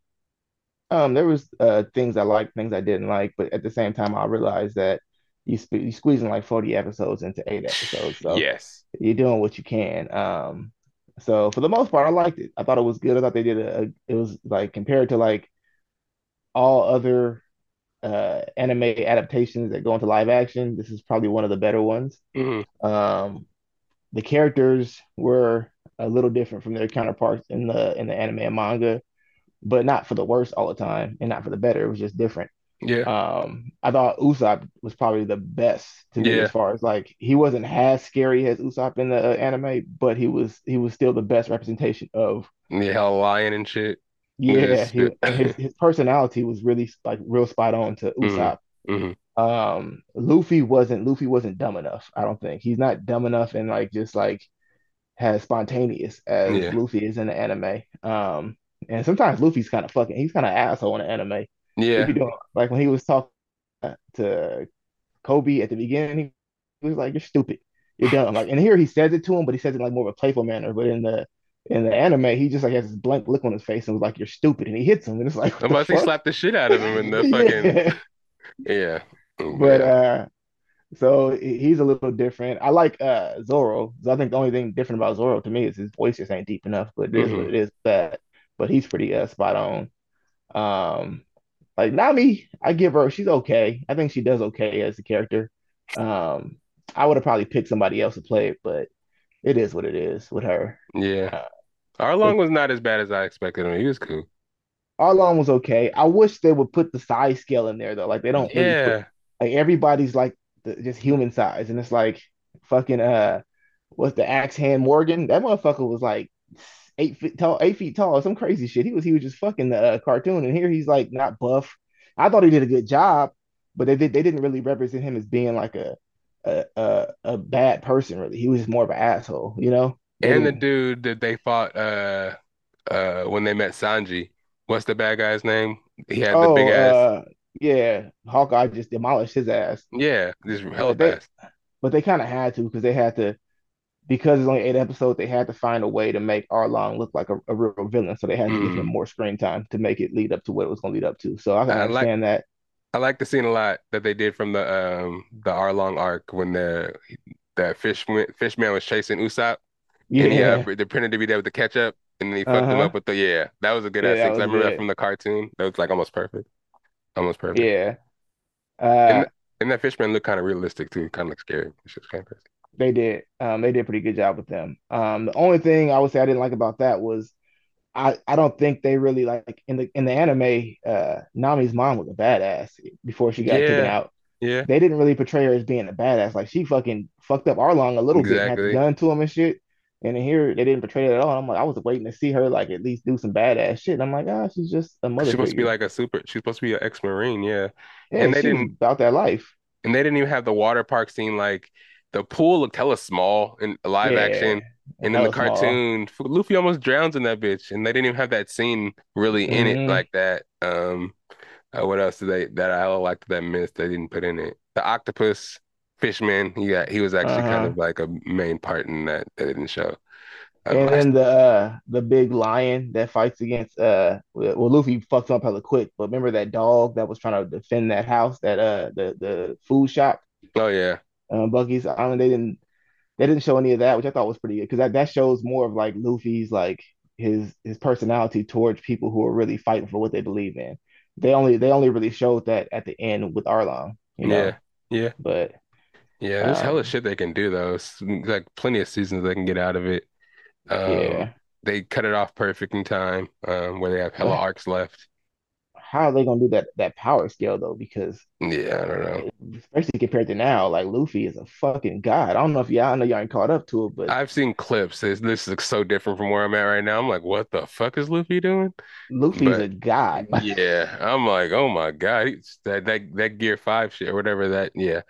Um, there was uh things I liked, things I didn't like, but at the same time, I realized that you sp you squeezing like 40 episodes into eight episodes, so Yes. you're doing what you can. Um, so for the most part, I liked it. I thought it was good. I thought they did a, a it was like compared to like all other uh anime adaptations that go into live action, this is probably one of the better ones. hmm Um, the characters were a little different from their counterparts in the in the anime and manga. but not for the worse all the time, and not for the better. It was just different. Yeah. Um, I thought Usopp was probably the best to me Yeah. as far as like he wasn't as scary as Usopp in the uh, anime, but he was he was still the best representation of Yeah, lion and shit. Yeah. And his his personality was really like real spot on to Mhm. Usopp. Mhm. Um, Luffy wasn't Luffy wasn't dumb enough. I don't think he's not dumb enough and like just like as spontaneous as Yeah. Luffy is in the anime. Um, and sometimes Luffy's kind of fucking he's kind of asshole in the anime. Yeah. doing like when he was talking to Koby at the beginning, he was like, "You're stupid, you're dumb." Like, and here he says it to him, but he says it like more of a playful manner. But in the in the anime, he just like has this blank look on his face and was like, "You're stupid," and he hits him, and it's like, what Unless he slapped the shit out of him in the *laughs* fucking Yeah. yeah. But uh, so he's a little different. I like uh Zoro. I think the only thing different about Zoro to me is his voice just ain't deep enough. But it is what Mhm. it is. That, but he's pretty uh spot on. Um, like Nami, I give her. She's okay. I think she does okay as a character. Um, I would have probably picked somebody else to play it, but it is what it is with her. Yeah. uh, Arlong was not as bad as I expected him. He was cool. Arlong was okay. I wish they would put the size scale in there though. Like they don't really put Yeah. like everybody's like the, just human size, and it's like fucking uh, what's the axe hand Morgan? That motherfucker was like eight feet tall, eight feet tall, some crazy shit. He was he was just fucking the uh, cartoon, and here he's like not buff. I thought he did a good job, but they did they didn't really represent him as being like a a a, a bad person. Really, he was more of an asshole, you know. And the dude that they fought uh uh when they met Sanji. What's the bad guy's name? He had the oh big ass. uh, yeah, Hawkeye just demolished his ass. Yeah, just hella they- fast. but they kind of had to because they had to because it's only eight episodes they had to find a way to make Arlong look like a, a real villain so they had to give him Mhm. more screen time to make it lead up to what it was going to lead up to so I can I like- understand that I like the scene a lot that they did from the um the Arlong arc when the that fish fish man was chasing Usopp yeah and he uh, they pretended to be there with the ketchup and then he fucked him Uh-huh. up with the yeah that was a good Yeah, ass that scene 'cause I remember that from the cartoon. That was like almost perfect. Almost perfect. Yeah. Uh and and that fish man looked kind of realistic too. Kind of like scary. It's just kind of crazy. They did. Um they did a pretty good job with them. Um the only thing I would say I didn't like about that was I, I don't think they really like in the in the anime uh Nami's mom was a badass before she got taken out yeah they didn't really portray her as being a badass. Like she fucking fucked up Arlong a little bit, and had the gun to him and shit. And here they didn't portray it at all. I'm like, I was waiting to see her like at least do some badass shit. And I'm like, ah, she's just a mother she's supposed to be like a super she's supposed to be an ex-marine yeah yeah, and they didn't- about that life. and they didn't even have the water park scene like the pool looked hella small in live Yeah, action and in the cartoon Luffy almost drowns in that bitch and they didn't even have that scene really in it Mhm. like that um uh, what else did they that I liked that missed they didn't put in it the octopus fishman he got he was actually kind Uh-huh. of like a main part in that that they didn't show um, And then the uh the big lion that fights against uh well Luffy fucks up hella quick, but remember that dog that was trying to defend that house, that uh the the food shop, oh yeah uh, Buggy's Island. They didn't they didn't show any of that, which I thought was pretty good because that, that shows more of like Luffy's like his his personality towards people who are really fighting for what they believe in. They only they only really showed that at the end with Arlong, you know. yeah yeah. But yeah there's hella Um, shit they can do though. It's like plenty of seasons they can get out of it. Um yeah, they cut it off perfect in time um where they have hella arcs left how are they gonna do that that power scale though? Because yeah I don't know especially compared to now, like Luffy is a fucking god. I don't know if y'all I know y'all ain't caught up to it, but I've seen clips. This, this looks so different from where I'm at right now. I'm like, what the fuck is Luffy doing? Luffy's but- a god. *laughs* Yeah, I'm like, oh my God, he's, that that that Gear Five shit or whatever that. Yeah,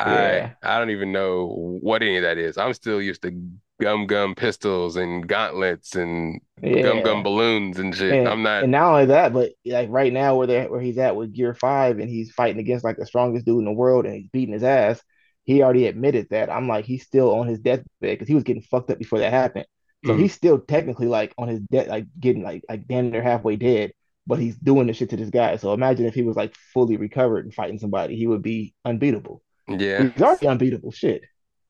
Yeah. I I don't even know what any of that is. I'm still used to gum gum pistols and gauntlets and gum Yeah. gum balloons and shit. And, I'm not. and not only that, but like right now where they where he's at with Gear Five and he's fighting against like the strongest dude in the world and he's beating his ass. He already admitted that. I'm like he's still on his deathbed because he was getting fucked up before that happened. So Mhm. he's still technically like on his death, like getting like like damn near halfway dead. But he's doing this shit to this guy. So imagine if he was like fully recovered and fighting somebody, he would be unbeatable. Yeah, He's already unbeatable. Shit.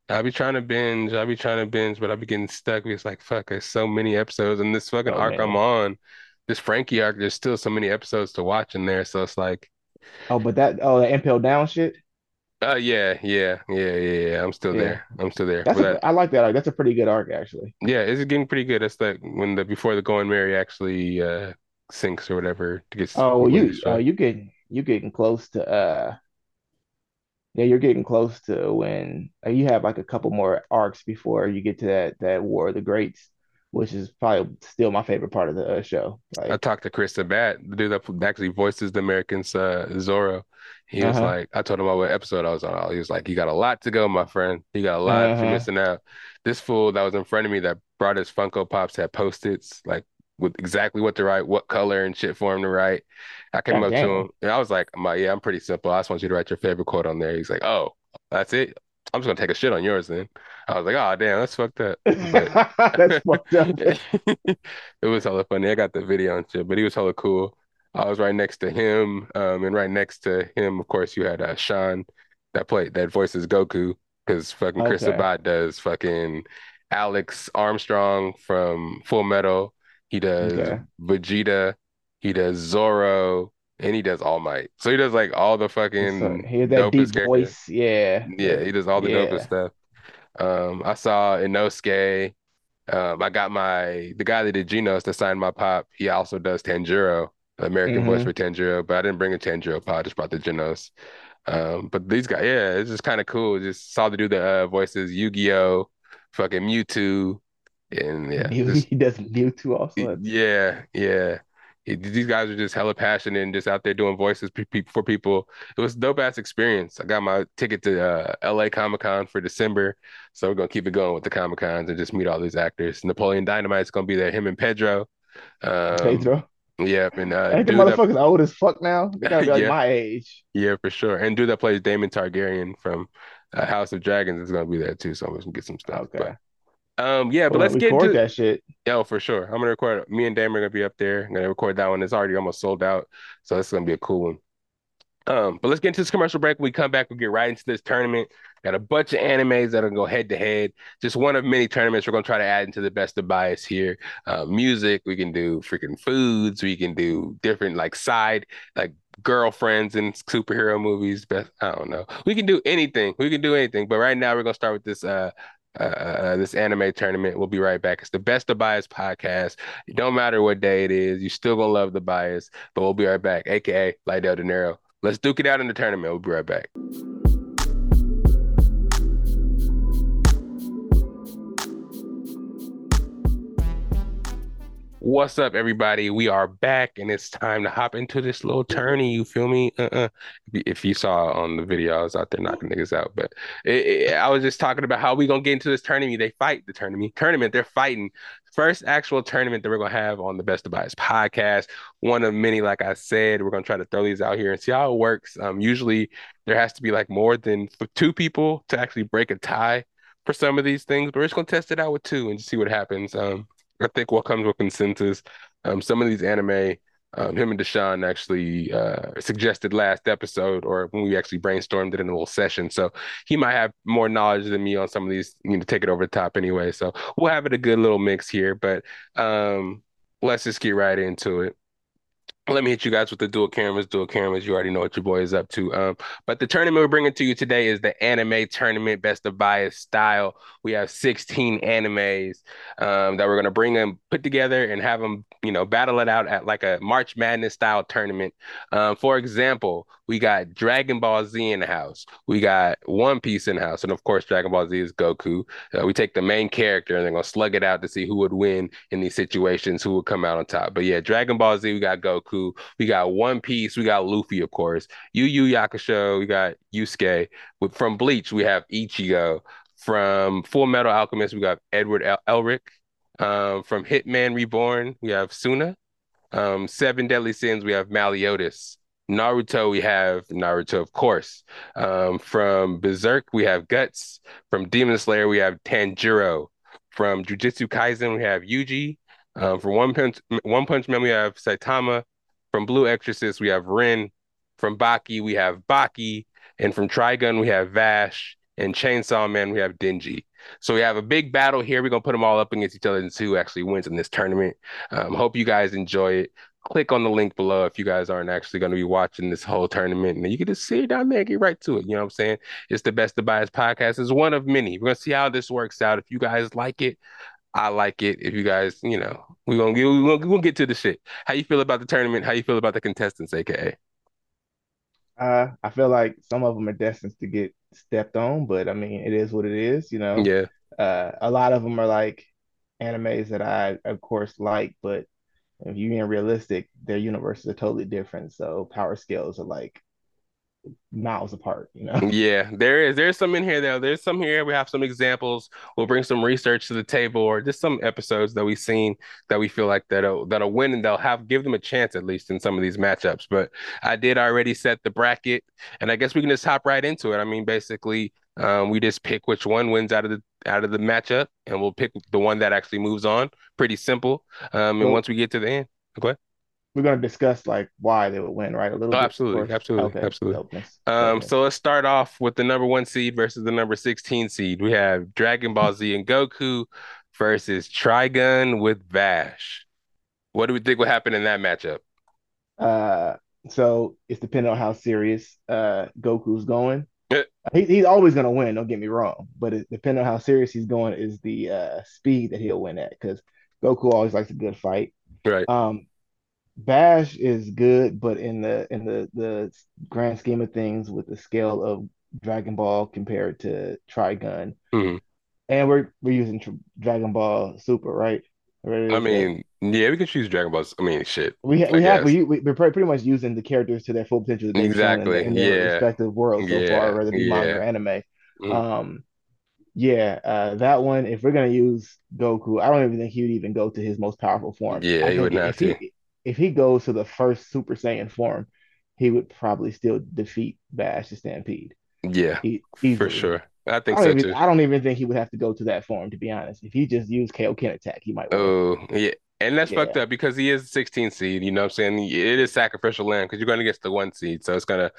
I be trying to binge. I be trying to binge, but I be getting stuck. It's like fuck, there's so many episodes, and this fucking Oh, arc I'm on, this Franky arc. There's still so many episodes to watch in there. So it's like. Oh, but that oh that impel down shit. Uh, yeah, yeah, yeah, yeah, yeah. I'm still Yeah. there. I'm still there. That's a, that, I like that arc. That's a pretty good arc actually. yeah, it's getting pretty good. That's like when the before the Going Merry actually uh sinks or whatever to get. Oh, well, you oh you getting you getting close to uh yeah, you're getting close to when uh, you have like a couple more arcs before you get to that that War of the Greats, which is probably still my favorite part of the uh, show. I talked to Chris Sabat, the dude that actually voices the Americans, uh, Zoro. He was uh-huh, like, I told him about what episode I was on. He was like, You got a lot to go, my friend. You got a lot that you're uh-huh. missing out. This fool that was in front of me that brought his Funko Pops had Post-its, like with exactly what to write, what color and shit for him to write. I came God up to him and I was like, I'm like, yeah, I'm pretty simple. I just want you to write your favorite quote on there. He's like, Oh, that's it. I'm just gonna take a shit on yours then. I was like, Oh, damn, that's fucked up. But *laughs* That's fucked up. *laughs* it was hella funny. I got the video and shit, but he was hella cool. I was right next to him, um, and right next to him, of course, you had uh, Sean that played that voices Goku because fucking Chris Okay. Sabat does fucking Alex Armstrong from Full Metal. He does Okay. Vegeta. He does Zoro, and he does All Might. So he does like all the So fucking hear that deep character. voice. Yeah. Yeah, he does all the dopest stuff. Um, I saw Inosuke. Um, I got my the guy that did Genos that signed my pop. He also does Tanjiro, American voice hmm for Tanjiro, but I didn't bring a Tanjiro pop. I just brought the Genos. Um, but these guys, yeah, it's just kind of cool. Just saw the do the uh, voices, Yu-Gi-Oh, fucking Mewtwo, and yeah, Mew *laughs* just he does Mewtwo also. That's yeah, yeah. It- these guys are just hella passionate and just out there doing voices pe pe- for people. It was dope ass experience. I got my ticket to uh, LA Comic Con for December, so we're gonna keep it going with the Comic Cons and just meet all these actors. Napoleon Dynamite's gonna be there. Him and Pedro. Um, Pedro. yep, and uh, Ain't the dude that motherfuckers old as fuck now? *laughs* They gotta be like yeah, my age. yeah, for sure. And dude that plays Daemon Targaryen from uh, House of Dragons is gonna be there too. So I'm gonna get some stuff. But Okay. Um, yeah, but Well, let's get record into that shit. Yeah, for sure. I'm gonna record. Me and Dame are gonna be up there. I'm gonna record that one. It's already almost sold out, so it's gonna be a cool one. Um, but let's get into this commercial break. When we come back, we'll get right into this tournament. Got a bunch of animes that are gonna go head to head. Just one of many tournaments we're gonna try to add into the best of bias here. Uh, music, we can do freaking foods, we can do different like side like girlfriends in superhero movies. Best, I don't know. We can do anything. We can do anything. But right now we're gonna start with this uh uh, uh, this anime tournament. We'll be right back. It's the Best of Bias podcast. It don't matter what day it is, you still gonna love the bias. But we'll be right back, aka Lydell Dinero. Let's duke it out in the tournament. We'll be right back. What's up, everybody? We are back, and it's time to hop into this little tourney. You feel me? Uh-uh. If you saw on the video, I was out there knocking niggas out. But it, it- I was just talking about how we gonna get into this tournament. They fight the tournament. Tournament. They're fighting. First actual tournament that we're gonna have on the Best of Bias podcast. One of many, like I said, we're gonna try to throw these out here and see how it works. Um, usually there has to be like more than two people to actually break a tie for some of these things, but we're just gonna test it out with two and see what happens. Um. I think what comes with consensus, um, some of these anime, um, him and Deshaun actually uh, suggested last episode, or when we actually brainstormed it in a little session. So he might have more knowledge than me on some of these. You know, take it over the top anyway. So we'll have it a good little mix here. But um, let's just get right into it. Let me hit you guys with the dual cameras. Dual cameras, you already know what your boy is up to. Um, but the tournament we're bringing to you today is the anime tournament, best of bias style. We have 16 animes um, that we're gonna bring them, put together, and have them, you know, battle it out at like a March Madness style tournament. Um, for example, we got Dragon Ball Z in the house. We got One Piece in the house, and of course, Dragon Ball Z is Goku. Uh, we take the main character and they're gonna slug it out to see who would win in these situations, who would come out on top. But yeah, Dragon Ball Z, we got Goku. We got One Piece. We got Luffy, of course. Yu Yu Hakusho. We got Yusuke. From Bleach, we have Ichigo. From Full Metal Alchemist, we got Edward El- Elric. Um, from Hitman Reborn, we have Tsuna. Um, Seven Deadly Sins, we have Meliodas. Naruto, we have Naruto, of course. Um, from Berserk, we have Guts. From Demon Slayer, we have Tanjiro. From Jujutsu Kaisen, we have Yuji. Um, from One Punch One Punch Man, we have Saitama. From Blue Exorcist, we have Rin. From Baki, we have Baki. And from Trigun, we have Vash. And Chainsaw Man, we have Denji. So we have a big battle here. We're gonna put them all up against each other and see who actually wins in this tournament. Um, hope you guys enjoy it. Click on the link below if you guys aren't actually going to be watching this whole tournament. And you can just sit down there and get right to it. You know what I'm saying? It's the Best of Bias podcast. It's one of many. We're going to see how this works out. If you guys like it, I like it. If you guys, you know, we're gonna get we're gonna, we're gonna get to the shit. How you feel about the tournament? How you feel about the contestants, aka? Uh, I feel like some of them are destined to get stepped on, but I mean, it is what it is, you know. Yeah. Uh, a lot of them are like animes that I, of course, like, but if you're being realistic, their universes are totally different. So power scales are like miles apart, you know? *laughs* Yeah, there is. There's some in here though. There's some here. We have some examples. We'll bring some research to the table, or just some episodes that we've seen that we feel like that'll that'll win and they'll have give them a chance at least in some of these matchups. But I did already set the bracket, and I guess we can just hop right into it. I mean, basically, um, we just pick which one wins out of the out of the matchup, and we'll pick the one that actually moves on. Pretty simple. Um, and Well, once we get to the end, go ahead. we're gonna discuss like why they would win, right? A little Oh, bit, absolutely, absolutely, Okay, absolutely. Um, dopeness. so let's start off with the number one seed versus the number 16 seed. We have Dragon Ball Z and Goku versus Trigun with Vash. What do we think will happen in that matchup? Uh, so it's depending on how serious uh Goku's going. Eh, He, he's always gonna win, don't get me wrong, but it depending on how serious he's going is the uh speed that he'll win at because Goku always likes a good fight. Right. Um, Vash is good, but in the in the the grand scheme of things, with the scale of Dragon Ball compared to Trigun, Mhm. and we're we're using tr Dragon Ball Super, right? I mean, yeah, we can choose Dragon Balls. I mean, shit. we ha I we have guess. we we we're pretty pretty much using the characters to their full potential that they've in, Exactly. in their Yeah. respective worlds so Yeah. far, whether it be manga or anime. Mhm. Um, yeah, uh, that one. If we're gonna use Goku, I don't even think he would even go to his most powerful form. Yeah, I he wouldn't if he if he goes to the first Super Saiyan form, he would probably still defeat Vash the Stampede Yeah, e for sure. I I think don't so even too. I don't even think he would have to go to that form, to be honest. If he just used Kaioken attack, he might win. Oh, yeah. And that's fucked up because he is a 16 seed, you know what I'm saying? It is sacrificial land because you're going against the one seed, so it's gonna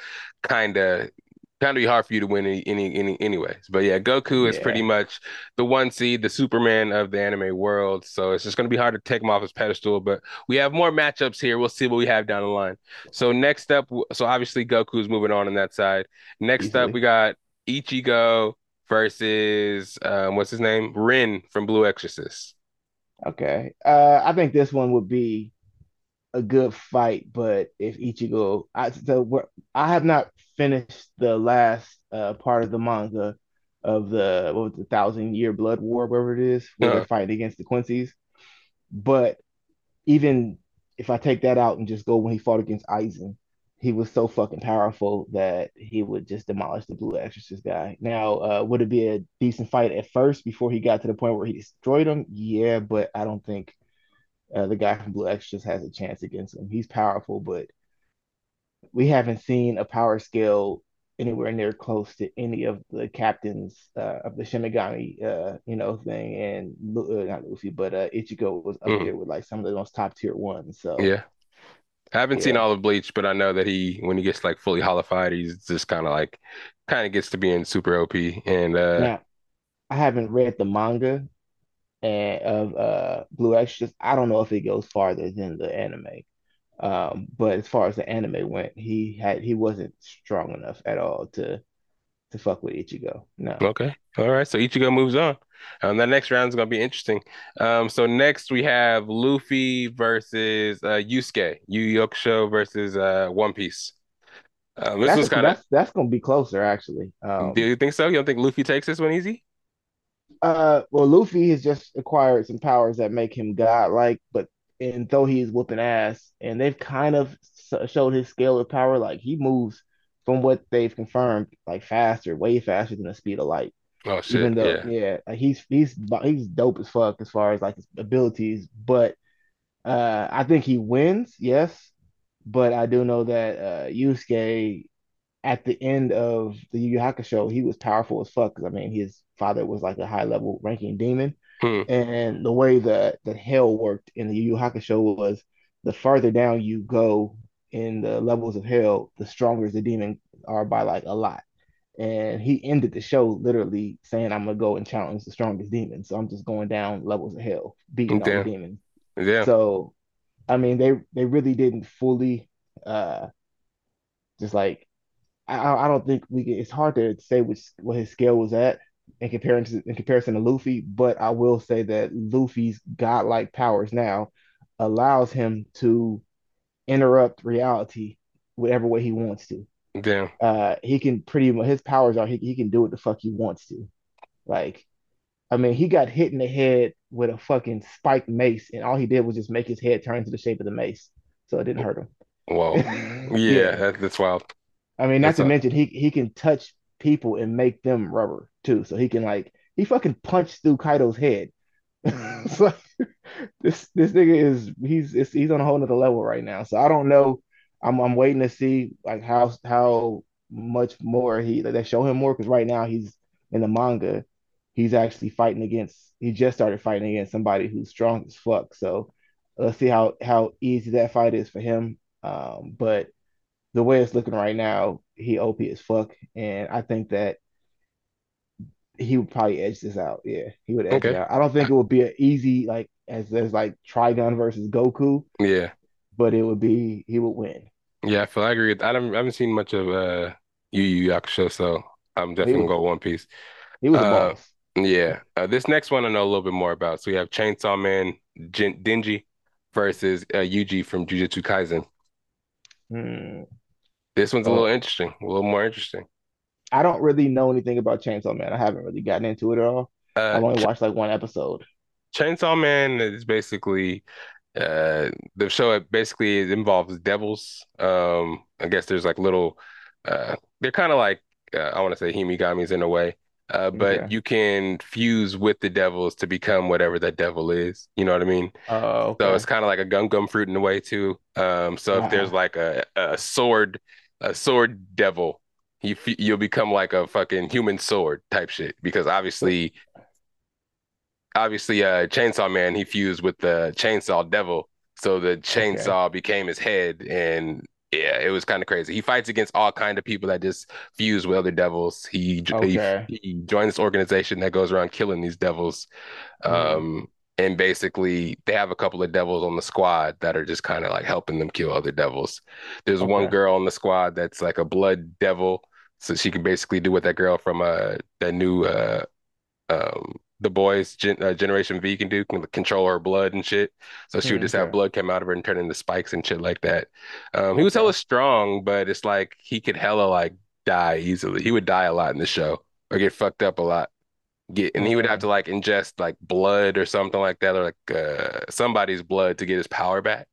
kind of kind of be hard for you to win any, any any anyways. But yeah, Goku is pretty much the one seed, the Superman of the anime world, so it's just gonna be hard to take him off his pedestal. But we have more matchups here. We'll see what we have down the line. So next up, so obviously Goku's moving on on that side. Next up, we got Ichigo versus um, what's his name? Rin from Blue Exorcist. Okay. Uh, I think this one would be a good fight, but if Ichigo, I so we're, I have not finished the last uh part of the manga of the what was the Thousand Year Blood War, whatever it is, where they're Uh, fighting against the Quincy's. But even if I take that out and just go when he fought against Aizen, he was so fucking powerful that he would just demolish the Blue Exorcist guy. Now, uh, would it be a decent fight at first before he got to the point where he destroyed him? Yeah, but I don't think uh, the guy from Blue Exorcist has a chance against him. He's powerful, but we haven't seen a power scale anywhere near close to any of the captains uh, of the Shinigami, uh, you know, thing. And uh, not Luffy, but uh, Ichigo was up mhm. there with like some of the most top tier ones. So Yeah. I haven't seen all of Bleach, but I know that he, when he gets like fully hollowfied, he's just kind of like, kind of gets to being super OP. And uh, Now, I haven't read the manga and of uh Blue Exorcist. I don't know if it goes farther than the anime. Um, but as far as the anime went, he had he wasn't strong enough at all to to fuck with Ichigo. No. okay, all right. So Ichigo moves on. Um, that next round is gonna be interesting. Um, so next we have Luffy versus uh Yusuke, Yu Hakusho versus uh One Piece. Um, this That's was kind of. that's that's gonna be closer actually. Do Um, you think so? You don't think Luffy takes this one easy? uh, well, Luffy has just acquired some powers that make him godlike, but and though he's whooping ass, and they've kind of showed his scale of power, like he moves from what they've confirmed, like faster, way faster than the speed of light. Oh Even though, yeah, yeah, like he's he's he's dope as fuck as far as like his abilities, but uh, I think he wins, yes, but I do know that uh, Yusuke at the end of the Yu Yu Hakusho, he was powerful as fuck. 'cause, I mean, his father was like a high level ranking demon, Hmm, and the way that that hell worked in the Yu Yu Hakusho was the farther down you go in the levels of hell, the stronger the demon are by like a lot. And he ended the show literally saying, "I'm gonna go and challenge the strongest demon." So I'm just going down levels of hell, beating all the demons. yeah, So I mean, they they really didn't fully uh just like I I don't think we can, it's hard to say which what his scale was at, in comparison in comparison to Luffy, but I will say that Luffy's godlike powers now allows him to interrupt reality whatever way he wants to. Damn. Uh, he can pretty much his powers are he, he can do what the fuck he wants to. Like, I mean, he got hit in the head with a fucking spiked mace, and all he did was just make his head turn to the shape of the mace, so it didn't hurt him. Whoa. *laughs* Yeah, Yeah. that, that's wild. I mean, not That's to a- mention he he can touch people and make them rubber too. So he can like he fucking punched through Kaido's head. *laughs* Like *laughs* this this nigga is he's it's, he's on a whole nother level right now. So I don't know. I'm I'm waiting to see like how how much more he like, they show him more because right now he's in the manga. He's actually fighting against. He just started fighting against somebody who's strong as fuck. So let's see how how easy that fight is for him. Um, but the way it's looking right now, he OP as fuck, and I think that he would probably edge this out. Yeah, he would edge it out. I don't think it would be an easy like as there's like Trigun versus Goku, Yeah. but it would be he would win. Yeah, I feel I agree with I don't I haven't seen much of uh Yu Yu Hakusho, so I'm definitely was- gonna go One Piece. He was a Uh, boss. Yeah. Uh, this next one I know a little bit more about. So we have Chainsaw Man Jin Denji versus uh, Yuji from Jujutsu Kaisen. Hmm. This one's a Oh. little interesting, a little more interesting. I don't really know anything about Chainsaw Man. I haven't really gotten into it at all. I've Uh, only watched like one episode. Chainsaw Man is basically uh the show it basically involves devils. Um I guess there's like little uh they're kind of like uh, I want to say Himigamis in a way. Uh but Okay. you can fuse with the devils to become whatever that devil is. You know what I mean? Oh, So it's kind of like a gum gum fruit in a way too. Um so if there's like a a sword a sword devil, you f- you'll become like a fucking human sword type shit because obviously obviously uh Chainsaw Man he fused with the Chainsaw Devil. So the chainsaw became his head and yeah it was kind of crazy. He fights against all kind of people that just fuse with other devils. He Okay. he, he joined this organization that goes around killing these devils. Mhm. um and basically they have a couple of devils on the squad that are just kind of like helping them kill other devils. There's one girl on the squad that's like a blood devil so she can basically do what that girl from uh that new uh um the boys gen uh, Generation V can do can control her blood and shit. So she would just have blood come out of her and turn into spikes and shit like that. Um, he was hella strong, but it's like he could hella like die easily. He would die a lot in the show or get fucked up a lot. Get and he would have to like ingest like blood or something like that, or like uh somebody's blood to get his power back.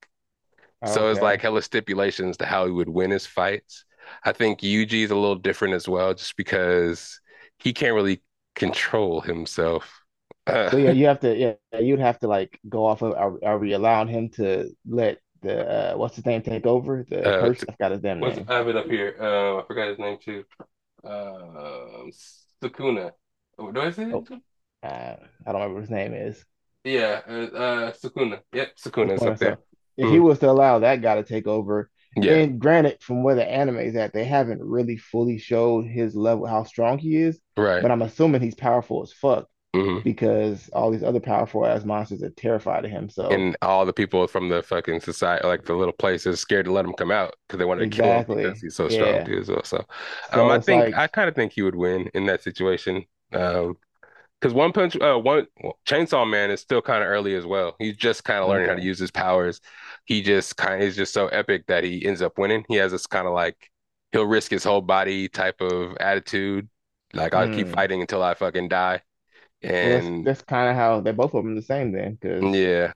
So it's like hella stipulations to how he would win his fights. I think Yuji is a little different as well, just because he can't really control himself. *sighs* Uh, So yeah, you have to yeah, you'd have to like go off of are, are we allowing him to let the uh what's his name take over? The Uh, curse? I forgot his damn what's name. I have it up here. Uh, I forgot his name too. Um, Sukuna. Oh, Do I say it? Oh. Uh, I don't remember what his name is. Yeah, uh, uh, Sukuna. Yep, Sukuna is up So there. if he was to allow that guy to take over, Yeah, and granted, from where the anime is at, they haven't really fully showed his level, how strong he is. right. But I'm assuming he's powerful as fuck hmm because all these other powerful ass monsters are terrified of him. So And all the people from the fucking society, like the little places, scared to let him come out because they wanted to kill him Exactly. because he's so strong Yeah. too as well. So, so um, I think like I kind of think he would win in that situation. Um, because One Punch, uh, one Chainsaw Man is still kind of early as well. He's just kind of learning how to use his powers. He just kind of is just so epic that he ends up winning. He has this kind of like he'll risk his whole body type of attitude. Like I'll keep Hmm. fighting until I fucking die. well, that's, And that's kind of how they're both of them the same then. Because yeah,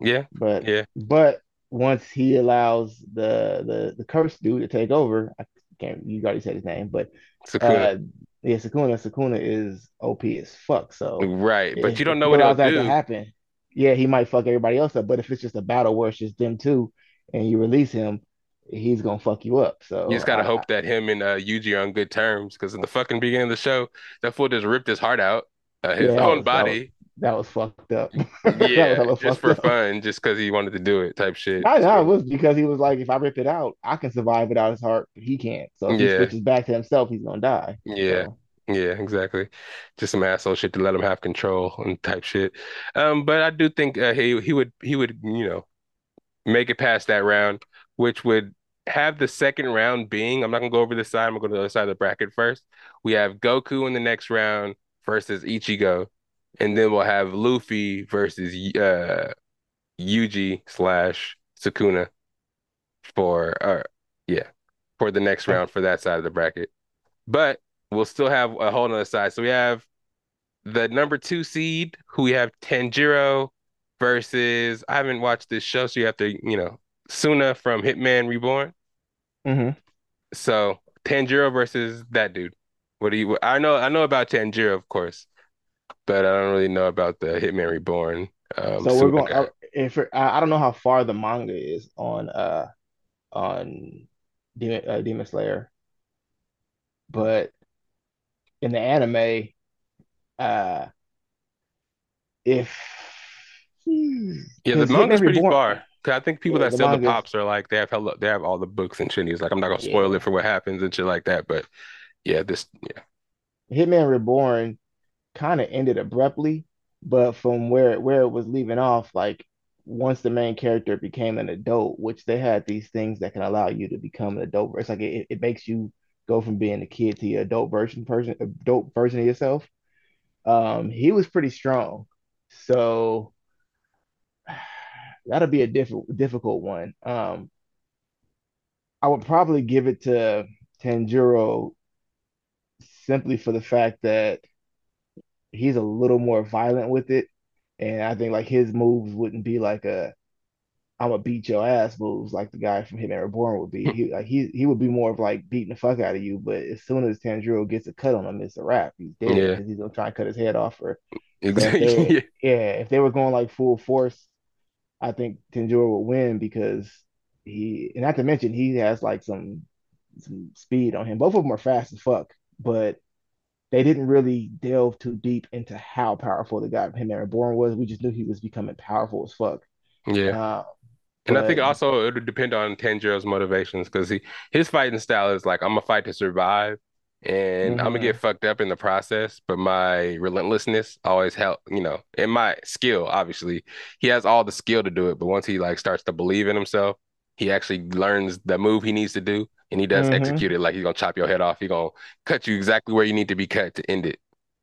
yeah, but yeah. but once he allows the the the cursed dude to take over, I can't. You already said his name, but Sakuna. uh, yeah, Sukuna. Sukuna is OP as fuck. So Right, but you don't know what he'll that to happen, yeah, he might fuck everybody else up. But if it's just a battle where it's just them two, and you release him, he's gonna fuck you up. So You just gotta I, hope that him and uh, Yuji are on good terms because in the fucking beginning of the show, that fool just ripped his heart out, uh, his Yeah, own was- that was- body. that was fucked up. *laughs* Yeah, just for up. fun, just because he wanted to do it, type shit. I know it was because he was like, if I rip it out, I can survive without his heart, but he can't. So if he switches back to himself, he's gonna die. yeah, So, yeah, exactly. Just some asshole shit to let him have control and type shit. Um, but I do think uh, he he would he would you know make it past that round, which would have the second round being. I'm not gonna go over this side. I'm gonna go to the other side of the bracket first. We have Goku in the next round versus Ichigo, and then we'll have Luffy versus uh Yuji slash Sukuna for uh yeah for the next round for that side of the bracket. But we'll still have a whole other side. So we have the number two seed who we have Tanjiro versus I haven't watched this show, so you have to, you know, Tsuna from Hitman Reborn. hmm So Tanjiro versus that dude. What do you? I know I know about Tanjiro, of course, but I don't really know about the Hitman Reborn. Um, So we're going. Uh, if I, I don't know how far the manga is on uh on Demon, uh, Demon Slayer, but in the anime, uh, if Yeah, the manga's pretty far. far. 'Cause I think people yeah, that the sell the pops are like they have hella, they have all the books and shit. He's like, I'm not gonna spoil yeah. it for what happens and shit like that. But yeah, this yeah. Hitman Reborn kind of ended abruptly, but from where where it was leaving off, like once the main character became an adult, which they had these things that can allow you to become an adult. It's like it, it makes you go from being a kid to your adult version person, adult version of yourself. Um, he was pretty strong, so *sighs* that'll be a difficult difficult one. Um, I would probably give it to Tanjiro simply for the fact that he's a little more violent with it. And I think like his moves wouldn't be like a I'm gonna beat your ass moves like the guy from Hitman Reborn would be. He like he he would be more of like beating the fuck out of you. But as soon as Tanjiro gets a cut on him, it's a wrap. He's dead Yeah. because he's gonna try and cut his head off. Or if Exactly. *laughs* they Yeah. yeah, if they were going like full force, I think Tanjiro would win because he and not to mention he has like some some speed on him. Both of them are fast as fuck, but they didn't really delve too deep into how powerful the guy from Hitman Reborn was. We just knew he was becoming powerful as fuck. Yeah. Uh, And I think also it would depend on Tanjiro's motivations because he his fighting style is like I'm gonna fight to survive and I'm gonna get fucked up in the process, but my relentlessness always help, you know, and my skill, obviously. He has all the skill to do it, but once he like starts to believe in himself, he actually learns the move he needs to do and he does mhm. execute it like he's gonna chop your head off. He's gonna cut you exactly where you need to be cut to end it.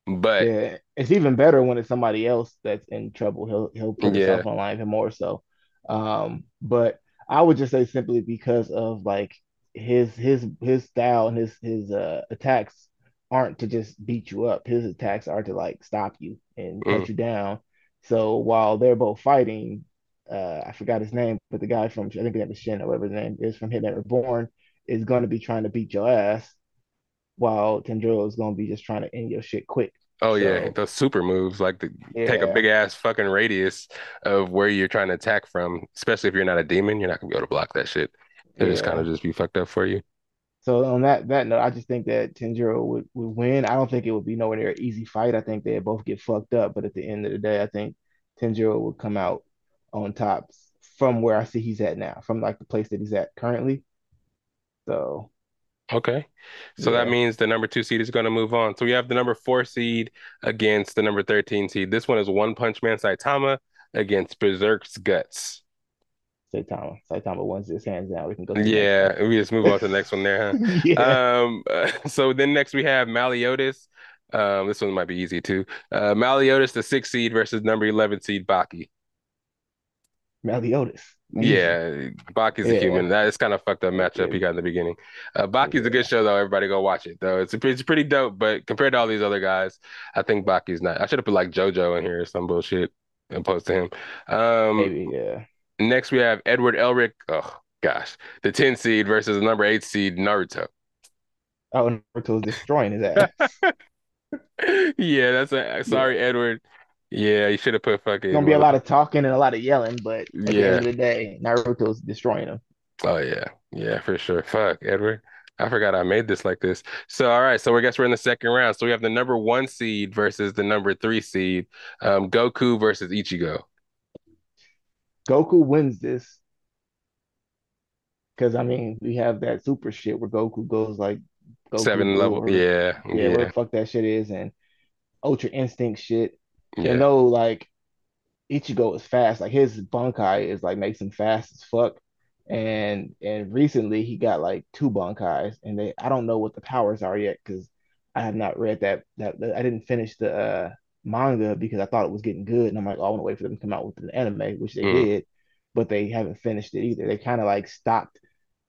But Yeah, it's even better when it's somebody else that's in trouble. He'll he'll put yeah, himself on line even more so. Um, but I would just say simply because of like his his his style and his his uh attacks aren't to just beat you up. His attacks are to like stop you and mm, cut you down. So while they're both fighting, uh, I forgot his name, but the guy from I think his name is Shin or whatever his name is from Hitman Reborn is going to be trying to beat your ass, while Tanjiro is going to be just trying to end your shit quick. Oh yeah, So those super moves like the take a big ass fucking radius of where you're trying to attack from, especially if you're not a demon, you're not gonna be able to block that shit. It'll just kind of just be fucked up for you. So on that that note, I just think that Tanjiro would, would win. I don't think it would be nowhere near an easy fight. I think they both get fucked up, but at the end of the day, I think Tanjiro would come out on top from where I see he's at now, from like the place that he's at currently. So Okay. So that means the number two seed is gonna move on. So we have the number four seed against the number 13 seed. This one is One Punch Man Saitama against Berserk's Guts. Saitama. Saitama wins this hands down. We can go to the next one. Yeah, we just move on to the next one there, huh? *laughs* Yeah. Um, *laughs* so then next we have Meliodas. Um, this one might be easy too. Uh, Meliodas, the six seed versus number 11 seed Baki. Meliodas. Yeah, Baki's a human. That is kind of fucked up matchup he got in the beginning. Uh, Baki's a good show though. Everybody go watch it though. It's a, it's pretty dope, but compared to all these other guys, I think Baki's not. I should have put like JoJo in here or some bullshit opposed to him. Um, Maybe, yeah. next we have Edward Elric. Oh gosh, the 10 seed versus the number eight seed Naruto. Oh, Naruto's destroying his *laughs* ass. Yeah, that's a Yeah. sorry, Edward. Yeah, you should have put fucking gonna be a lot of talking and a lot of yelling, but at the end Yeah. of the day, Naruto's destroying him. Oh yeah, yeah, for sure. Fuck, Edward. I forgot I made this like this. So all right, so I guess we're in the second round. So we have the number one seed versus the number three seed. Um, Goku versus Ichigo. Goku wins this because I mean we have that super shit where Goku goes like Goku Seven level. or Yeah, yeah, whatever yeah, the fuck that shit is, and Ultra Instinct shit. Yeah. no, like Ichigo is fast. Like his Bankai is like makes him fast as fuck. And and recently he got like two Bankais, and they I don't know what the powers are yet because I have not read that that I didn't finish the uh, manga because I thought it was getting good, and I'm like, oh, I want to wait for them to come out with an anime, which they Mm. did, but they haven't finished it either. They kind of like stopped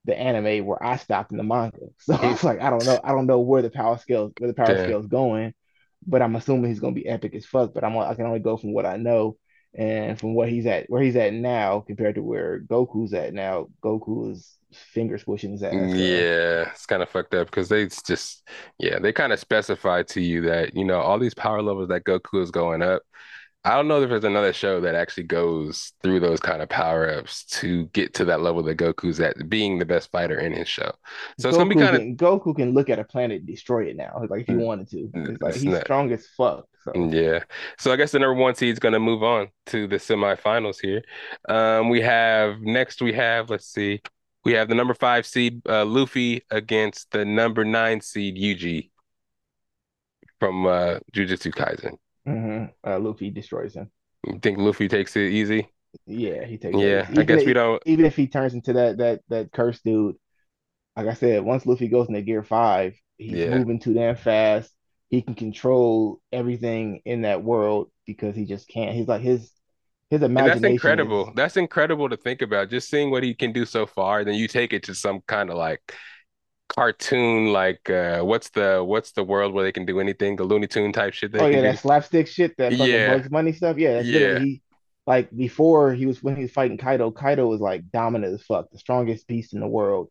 the anime where I stopped in the manga. *laughs* So it's like I don't know, I don't know where the power scale where the power scale is going, but I'm assuming he's gonna be epic as fuck. But I'm I can only go from what I know and from what he's at where he's at now compared to where Goku's at now. Goku is finger squishing his ass. Mm, yeah, it's kind of fucked up because they just, yeah, they kind of specify to you that, you know, all these power levels that Goku is going up. I don't know if there's another show that actually goes through those kind of power ups to get to that level that Goku's at, being the best fighter in his show. So it's gonna be Goku kind of, Goku can look at a planet and destroy it now, like if he wanted to. It's like it's he's not, strong as fuck. So yeah. So I guess the number one seed is gonna move on to the semifinals here. Um, we have next we have, let's see, we have the number five seed uh, Luffy against the number nine seed Yuji from uh, Jujutsu Kaisen. Mhm, uh, Luffy destroys him. You think Luffy takes it easy? Yeah, he takes Yeah, it. I guess we if, don't. even if he turns into that that that cursed dude, like I said, once Luffy goes into Gear Five, he's Yeah, moving too damn fast. He can control everything in that world because he just can't. He's like his his and that's imagination is incredible. That's incredible to think about. Just seeing what he can do so far, then you take it to some kind of like cartoon, like uh, what's the what's the world where they can do anything, the Looney Tune type shit Oh yeah, can do. that slapstick shit, that fucking Yeah, Bugs Bunny stuff. Yeah, that's yeah, he like before he was when he was fighting Kaido, Kaido was like dominant as fuck, the strongest beast in the world,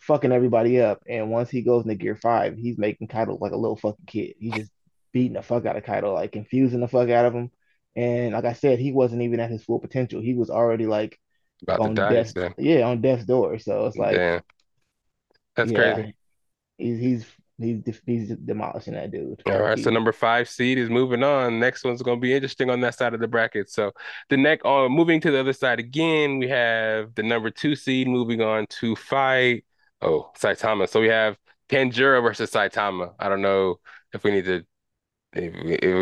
fucking everybody up. And once he goes into Gear Five, he's making Kaido like a little fucking kid. He's just beating the fuck out of Kaido, like confusing the fuck out of him. And like I said, he wasn't even at his full potential. He was already like about to on die. death's yeah, on death's door. So it's like, damn, that's yeah, crazy. he's he's he's he's demolishing that dude. All right, so number five seed is moving on. Next one's going to be interesting on that side of the bracket. So the next, uh, moving to the other side again, we have the number two seed moving on to fight. Oh, Saitama. So we have Tanjiro versus Saitama. I don't know if we need to we,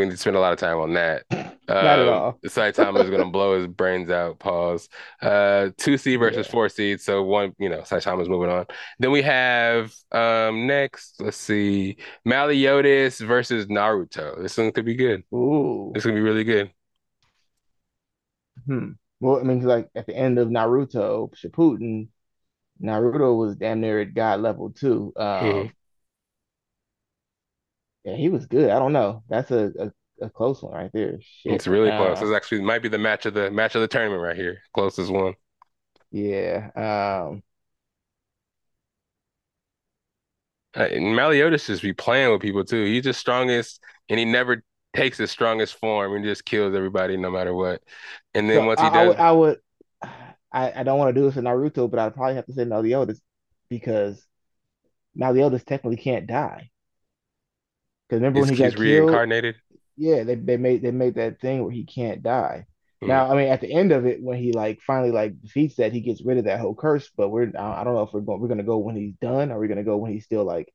need to spend a lot of time on that. *laughs* not at Um, all. Saitama is going to blow his brains out. Pause. Uh, two seed versus Yeah. four seed. So one, you know, Saitama's moving on. Then we have um next, let's see, Meliodas versus Naruto. This one could be good. Ooh. This could be really good. Hmm. Well, I mean, like at the end of Naruto Shippuden, Naruto was damn near at God level too. Um, yeah, he was good. I don't know. That's a, a, a close one right there. It's Shit. really close. Uh, This actually might be the match of the match of the tournament right here. Closest one. yeah. Um, Uh, and Meliodas just be playing with people too. He's the strongest, and he never takes his strongest form and just kills everybody no matter what. And then so once I, he I would does, I would I, I don't want to do this in Naruto, but I'd probably have to say Meliodas because Meliodas technically can't die. Because remember when he got killed? reincarnated. Yeah, they, they made they made that thing where he can't die. Mhm. Now, I mean, at the end of it, when he like finally like defeats that, he gets rid of that whole curse. But we're I I don't know if we're going we're gonna go when he's done, or we're gonna go when he's still like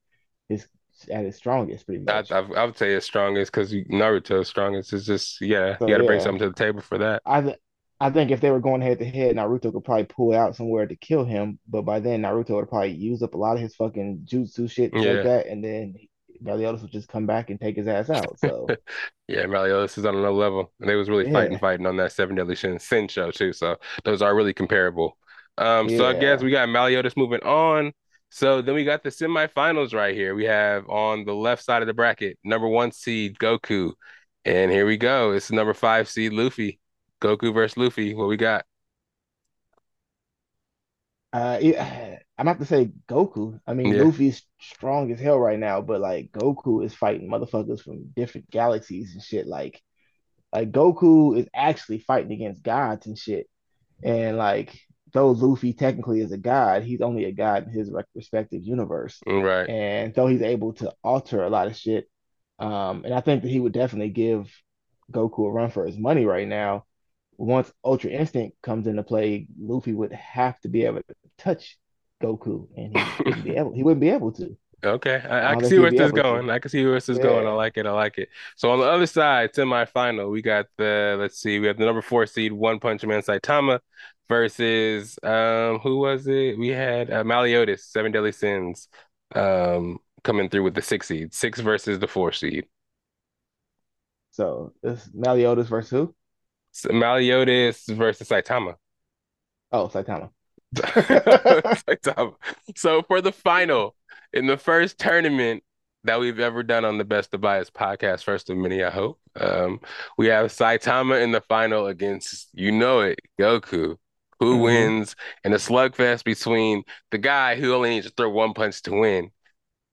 his at his strongest, pretty much. I I would say his strongest because Naruto's strongest is just yeah. You got to bring something to the table for that. I th I think if they were going head to head, Naruto could probably pull out somewhere to kill him. But by then, Naruto would probably use up a lot of his fucking jutsu shit like that, and then Meliodas would just come back and take his ass out. So *laughs* Yeah, Meliodas is on another level. And they was really fighting, yeah, fighting on that Seven Deadly Sin, Sin show too. So those are really comparable. Um, so I guess we got Meliodas moving on. So then we got the semifinals right here. We have on the left side of the bracket, number one seed Goku. And here we go. It's number five seed Luffy. Goku versus Luffy. What we got? Uh, *sighs* I'm not to say Goku. I mean, Yeah, Luffy's strong as hell right now, but like Goku is fighting motherfuckers from different galaxies and shit. Like, like Goku is actually fighting against gods and shit. And like, though Luffy technically is a god, he's only a god in his respective universe. right. And though he's able to alter a lot of shit, um, and I think that he would definitely give Goku a run for his money right now. Once Ultra Instinct comes into play, Luffy would have to be able to touch Goku, and he *laughs* wouldn't be able. He wouldn't be able to. Okay, I I, can see where this is able to. going. I can see where this is going. I like it. I like it. So on the other side, semifinal, we got the let's see, we have the number four seed One Punch Man Saitama versus um who was it? We had uh, Meliodas, Seven Deadly Sins, um coming through with the six seed. Six versus the four seed. So it's Meliodas versus who? So Meliodas versus Saitama. Oh, Saitama. *laughs* So for the final, in the first tournament that we've ever done on the Best of Bias podcast, first of many, I hope. Um, we have Saitama in the final against you know it, Goku, who Mhm. wins in a slugfest between the guy who only needs to throw one punch to win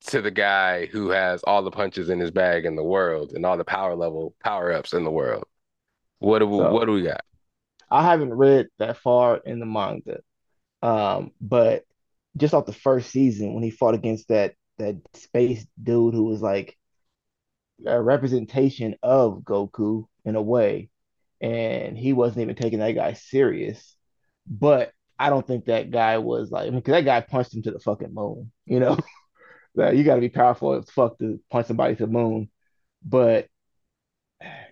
to the guy who has all the punches in his bag in the world and all the power level power ups in the world. What do we, So- what do we got? I haven't read that far in the manga, um, but just off the first season when he fought against that that space dude who was like a representation of Goku in a way, and he wasn't even taking that guy serious. But I don't think that guy was like, I mean, because that guy punched him to the fucking moon, you know. *laughs* That you got to be powerful as fuck to punch somebody to the moon. But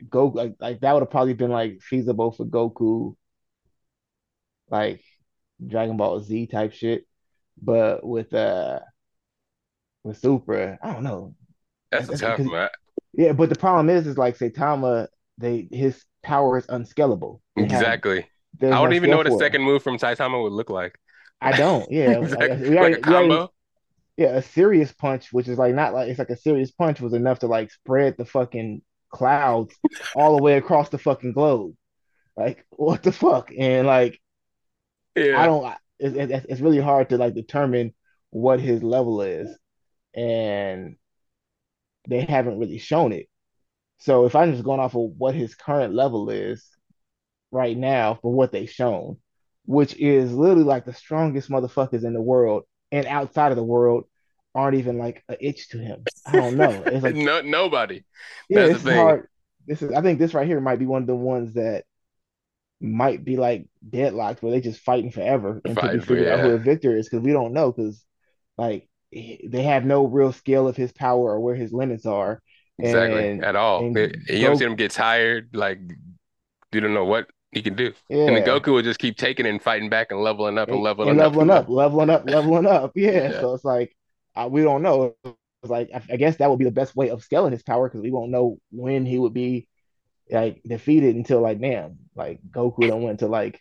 go like, like that would have probably been like feasible for Goku, like Dragon Ball Z type shit. But with uh with Super, I don't know. That's a tough man. Yeah, but the problem is, is like Saitama, they his power is unscalable. They Exactly. there's I don't even know what a scale for it. second move from Saitama would look like. I don't. Yeah, *laughs* Exactly. like, Like a already- combo. yeah, a serious punch, which is like not like it's like a serious punch, was enough to like spread the fucking clouds all the way across the fucking globe. Like what the fuck? And like Yeah. I don't. It's, it's it's really hard to like determine what his level is, and they haven't really shown it. So if I'm just going off of what his current level is right now for what they've shown, which is literally like the strongest motherfuckers in the world and outside of the world aren't even like an itch to him. I don't know. It's *laughs* like no, nobody. yeah, That's this the is thing. hard. This is I think this right here might be one of the ones that might be like deadlocked where they just fighting forever until we Fighting for- figure out who the victor is because we don't know because like they have no real scale of his power or where his limits are. Exactly. And- At all. and It- you ever Goku- seen him get tired? Like you don't know what he can do. Yeah. And Goku would just keep taking and fighting back and leveling up and leveling and up. leveling up, leveling up, *laughs* leveling up. Yeah. Yeah. So it's like uh, we don't know. It's like I, I guess that would be the best way of scaling his power because we won't know when he would be like defeated until like damn, like Goku done went to like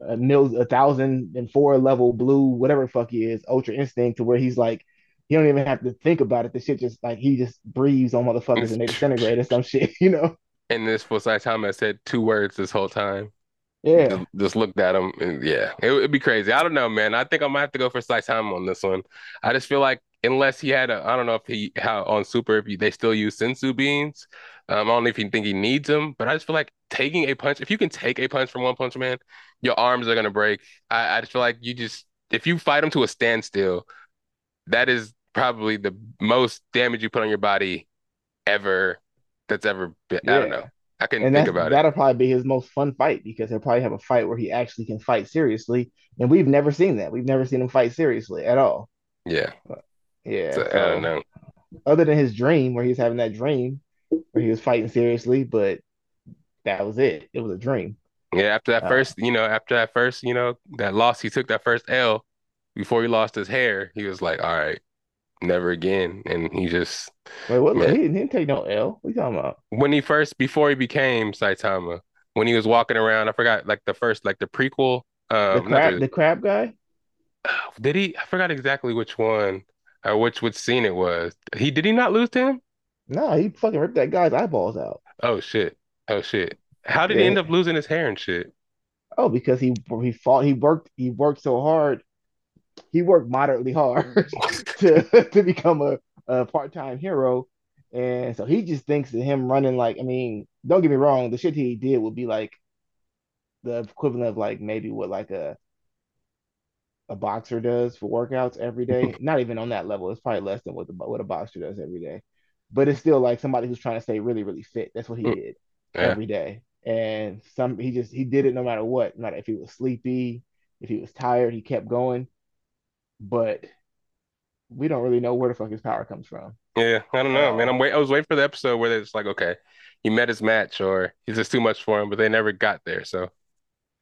a a thousand and four level blue, whatever fuck he is, Ultra Instinct, to where he's like he don't even have to think about it. The shit just like he just breathes on motherfuckers and they disintegrate or some *laughs* shit, you know? And this for Saitama said two words this whole time. Yeah. Just, just looked at him and yeah, it would be crazy. I don't know, man. I think I might have to go for Saitama on this one. I just feel like unless he had a, I don't know if he how on Super if he, they still use Senzu beans. Um, I don't know if you think he needs them, but I just feel like taking a punch. If you can take a punch from One Punch Man, your arms are gonna break. I, I just feel like you just if you fight him to a standstill, that is probably the most damage you put on your body ever. That's ever been. I don't know. I couldn't And think about it. that'll probably be his most fun fight because he'll probably have a fight where he actually can fight seriously. And we've never seen that. We've never seen him fight seriously at all. Yeah. Yeah. So, I don't know. other than his dream where he was having that dream where he was fighting seriously, but that was it. It was a dream. Yeah, after that Uh, first, you know, after that first, you know, that loss, he took that first L before he lost his hair. He was like, all right, never again. And he just, Wait, what? Man. He, didn't, he didn't take no L. What you talking about? when he first, before he became Saitama, when he was walking around, I forgot, like the first, like the prequel. The Um, not crab, the- the crab guy? *sighs* did he? I forgot exactly which one or which which scene it was. He did he not lose to him? No, he fucking ripped that guy's eyeballs out. Oh shit. Oh shit. How did he end up losing his hair and shit? Oh, because he he fought. He worked. He worked so hard. He worked moderately hard *laughs* to to become a, a part time hero, and so he just thinks that him running like I mean, don't get me wrong, the shit he did would be like the equivalent of like maybe what like a a boxer does for workouts every day. *laughs* Not even on that level. It's probably less than what the what a boxer does every day, but it's still like somebody who's trying to stay really really fit. That's what he Mm. did Yeah. every day. And some he just he did it no matter what. No matter if he was sleepy, if he was tired, he kept going. But we don't really know where the fuck his power comes from. Yeah, I don't know, man. I'm wait. I was waiting for the episode where it's like, okay, he met his match, or he's just too much for him, but they never got there. So,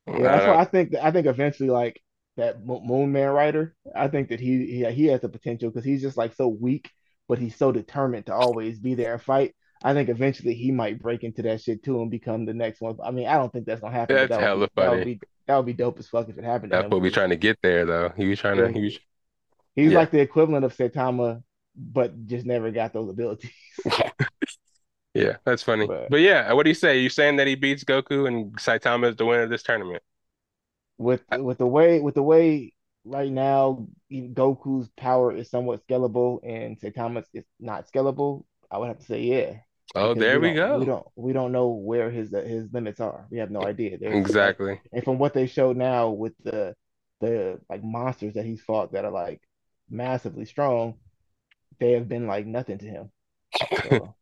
I Yeah, don't that's know. why I think that I think eventually like that Mumen Rider, I think that he he, he has the potential because he's just like so weak, but he's so determined to always be there and fight. I think eventually he might break into that shit too and become the next one. I mean, I don't think that's gonna happen. That's that hella would be, funny. That would be that would be dope as fuck if it happened. That's what we trying to get there though. He was trying Yeah. to he was He's yeah. like the equivalent of Saitama, but just never got those abilities. *laughs* Yeah, that's funny. But- But yeah, what do you say? You saying that he beats Goku and Saitama is the winner of this tournament? with with the way with the way right now Goku's power is somewhat scalable and Saitama's is not scalable, I would have to say yeah. Oh, Because there we We go. don't we don't know where his his limits are. We have no idea. There's like- Exactly. and from what they showed now with the the like monsters that he's fought that are like massively strong, they have been like nothing to him. So,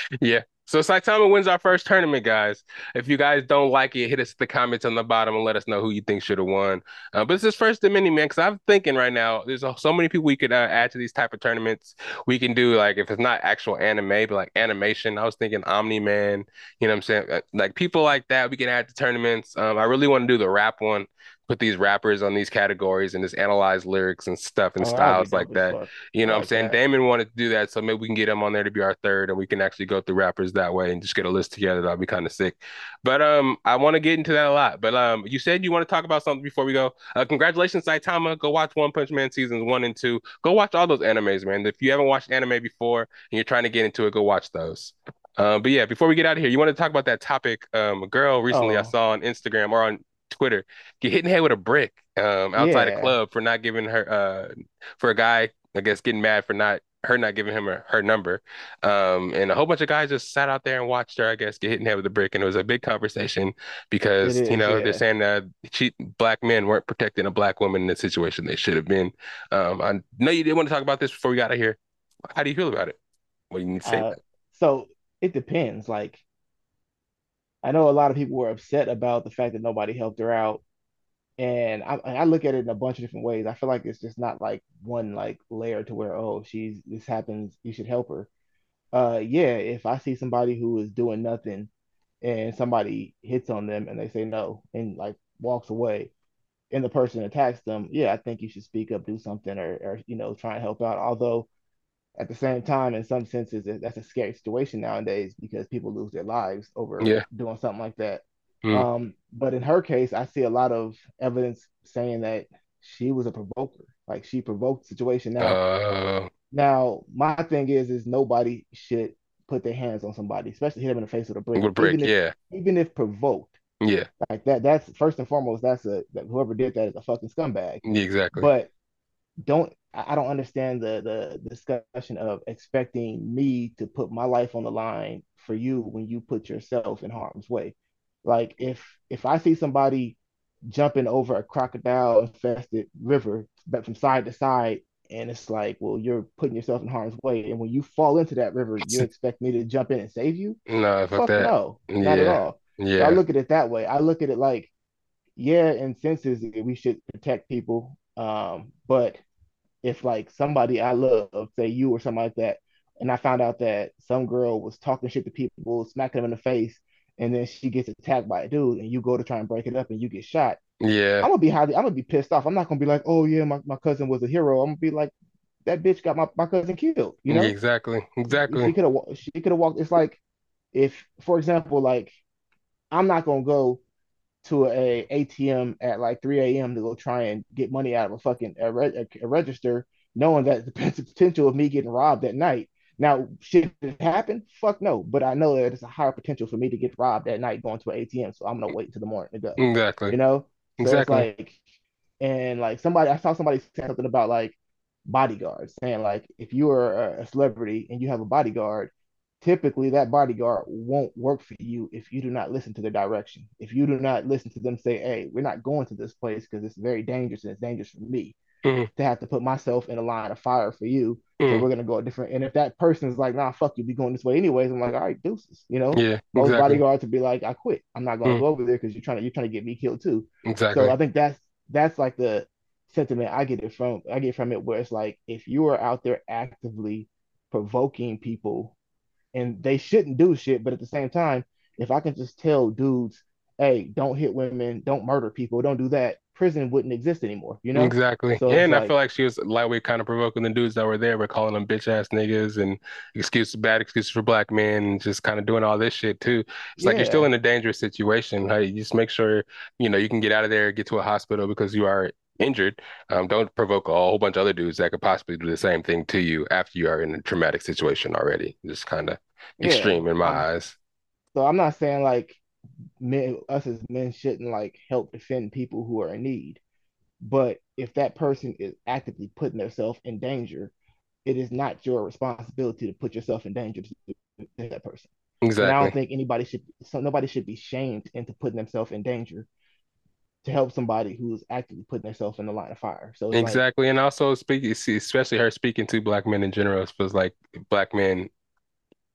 *laughs* Yeah. So Saitama wins our first tournament, guys. If you guys don't like it, hit us the comments on the bottom and let us know who you think should have won. Uh, but it's his first mini man, because I'm thinking right now, there's so many people we could uh, add to these type of tournaments. We can do like if it's not actual anime, but like animation. I was thinking Omni Man. You know what I'm saying? Uh, Like people like that, we can add to tournaments. Um, I really want to do the rap one. Put these rappers on these categories and just analyze lyrics and stuff and oh, styles like that. fuck. You know I what I'm saying? that. Damon wanted to do that, so maybe we can get him on there to be our third, and we can actually go through rappers that way and just get a list together. That'll be kind of sick. But um, I want to get into that a lot. But um, you said you want to talk about something before we go. Uh, congratulations, Saitama. Go watch One Punch Man seasons one and two. Go watch all those animes, man. If you haven't watched anime before and you're trying to get into it, go watch those. Um, but yeah, before we get out of here, you want to talk about that topic? Um, a girl recently I Oh. saw on Instagram or on Twitter get hit in the head with a brick um outside a club for not giving her uh for a guy, I guess, getting mad for not her not giving him her, her number. Um, and a whole bunch of guys just sat out there and watched her, I guess, get hit in the head with a brick. And it was a big conversation because, It you know, yeah. they're saying that cheat black men weren't protecting a black woman in the situation they should have been. Um, I know you didn't want to talk about this before we got out of here. How do you feel about it? What do you need to say? Uh, so it depends. Like, I know a lot of people were upset about the fact that nobody helped her out, and I, I look at it in a bunch of different ways. I feel like it's just not like one like layer to where oh she's this happens you should help her. Uh, yeah, if I see somebody who is doing nothing and somebody hits on them and they say no and like walks away and the person attacks them, yeah, I think you should speak up, do something, or or you know try and help out. Although at the same time, in some senses, that's a scary situation nowadays because people lose their lives over Yeah. doing something like that. Mm. Um, but in her case, I see a lot of evidence saying that she was a provoker. Like she provoked the situation. Now, Uh, now my thing is, is nobody should put their hands on somebody, especially hit them in the face with a brick. with a brick, even if, yeah, even if provoked, yeah, like that. That's first and foremost. That's a that whoever did that is a fucking scumbag. yeah, exactly. But don't I don't understand the the discussion of expecting me to put my life on the line for you when you put yourself in harm's way. Like if if I see somebody jumping over a crocodile infested river but from side to side and it's like, well, you're putting yourself in harm's way. And when you fall into that river, you *laughs* expect me to jump in and save you? no, fuck Fuck that. no, not at Yeah. all. So I look at it that way. I look at it like, yeah, in senses we should protect people. Um, but if like somebody I love, say you or something like that, and I found out that some girl was talking shit to people, smacking them in the face, and then she gets attacked by a dude, and you go to try and break it up and you get shot, yeah, I'm gonna be highly, I'm gonna be pissed off. I'm not gonna be like, oh yeah, my, my cousin was a hero. I'm gonna be like, that bitch got my, my cousin killed, you know? Yeah, exactly, She exactly. could have she could have walked. It's like if, for example, like I'm not gonna go to a ATM at like 3 a.m. to go try and get money out of a fucking a, re- a register, knowing that *laughs* the potential of me getting robbed at night. Now, should it happen? Fuck no. But I know that it's a higher potential for me to get robbed at night going to an ATM, so I'm gonna wait until the morning to go. Exactly, You know? So exactly. like, and like somebody, I saw somebody say something about like bodyguards, saying like if you are a, a celebrity and you have a bodyguard, typically that bodyguard won't work for you if you do not listen to their direction. If you do not listen to them say, "Hey, we're not going to this place because it's very dangerous and it's dangerous for me Mhm. to have to put myself in a line of fire for you." So Mhm. we're gonna go a different. And if that person is like, "Nah, fuck you, be going this way anyways," I'm like, "All right, deuces," you know. Yeah, Most exactly, bodyguards would be like, "I quit. I'm not gonna Mm. go over there because you're trying to you're trying to get me killed too." exactly. So I think that's that's like the sentiment I get it from. I get from it where it's like if you are out there actively provoking people, and they shouldn't do shit, but at the same time, if I can just tell dudes, hey, don't hit women, don't murder people, don't do that, prison wouldn't exist anymore. You know, exactly. so and it's I feel like like she was lightweight, kind of provoking the dudes that were there, but calling them bitch ass niggas and excuses, bad excuses for black men, and just kind of doing all this shit too. It's like you're still in a dangerous situation. Hey, you just make sure you know you can get out of there, get to a hospital because you are injured. Um, don't provoke a whole bunch of other dudes that could possibly do the same thing to you after you are in a traumatic situation already. Just kind of yeah. extreme in my I'm eyes. so I'm not saying like men us as men shouldn't like help defend people who are in need. But if that person is actively putting themselves in danger, it is not your responsibility to put yourself in danger to, that person. And I don't think anybody should, so nobody should be shamed into putting themselves in danger to help somebody who's actively putting themselves in the line of fire. So it's like, Exactly. And also speaking, especially her speaking to black men in general, feels like black men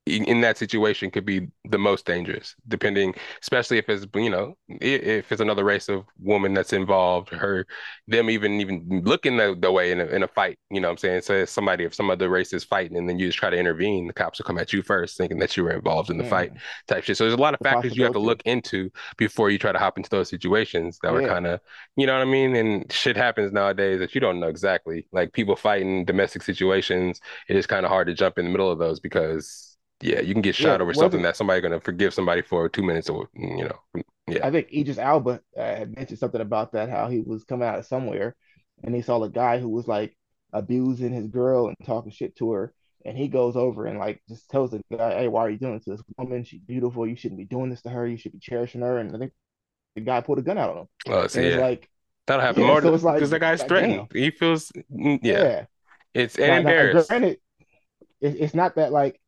in, that situation could be the most dangerous, depending, especially if it's, you know, if it's another race of woman that's involved, her, them even even looking the, the way in a, in a fight, you know what I'm saying? So if somebody, if some other race is fighting and then you just try to intervene, the cops will come at you first, thinking that you were involved in the fight mm, type shit. So there's a lot of the factors you have to look into before you try to hop into those situations that were kind of, you know what I mean? And shit happens nowadays that you don't know exactly. Like people fighting domestic situations, it is kind of hard to jump in the middle of those because yeah, you can get yeah. shot over something that somebody's gonna forgive somebody for two minutes or you know, yeah. I think Idris Elba uh, had mentioned something about that, how he was coming out of somewhere and he saw a guy who was like abusing his girl and talking shit to her. And he goes over and like just tells the guy, Hey, why are you doing this to this woman? She's beautiful. You shouldn't be doing this to her. You should be cherishing her. And I think the guy pulled a gun out on him. Oh, so And yeah, like, that'll happen yeah, more so it's like, because the guy's like, threatened. damn, He feels, mm, yeah, yeah. it's and Now, now embarrassed. granted, it, it's not that like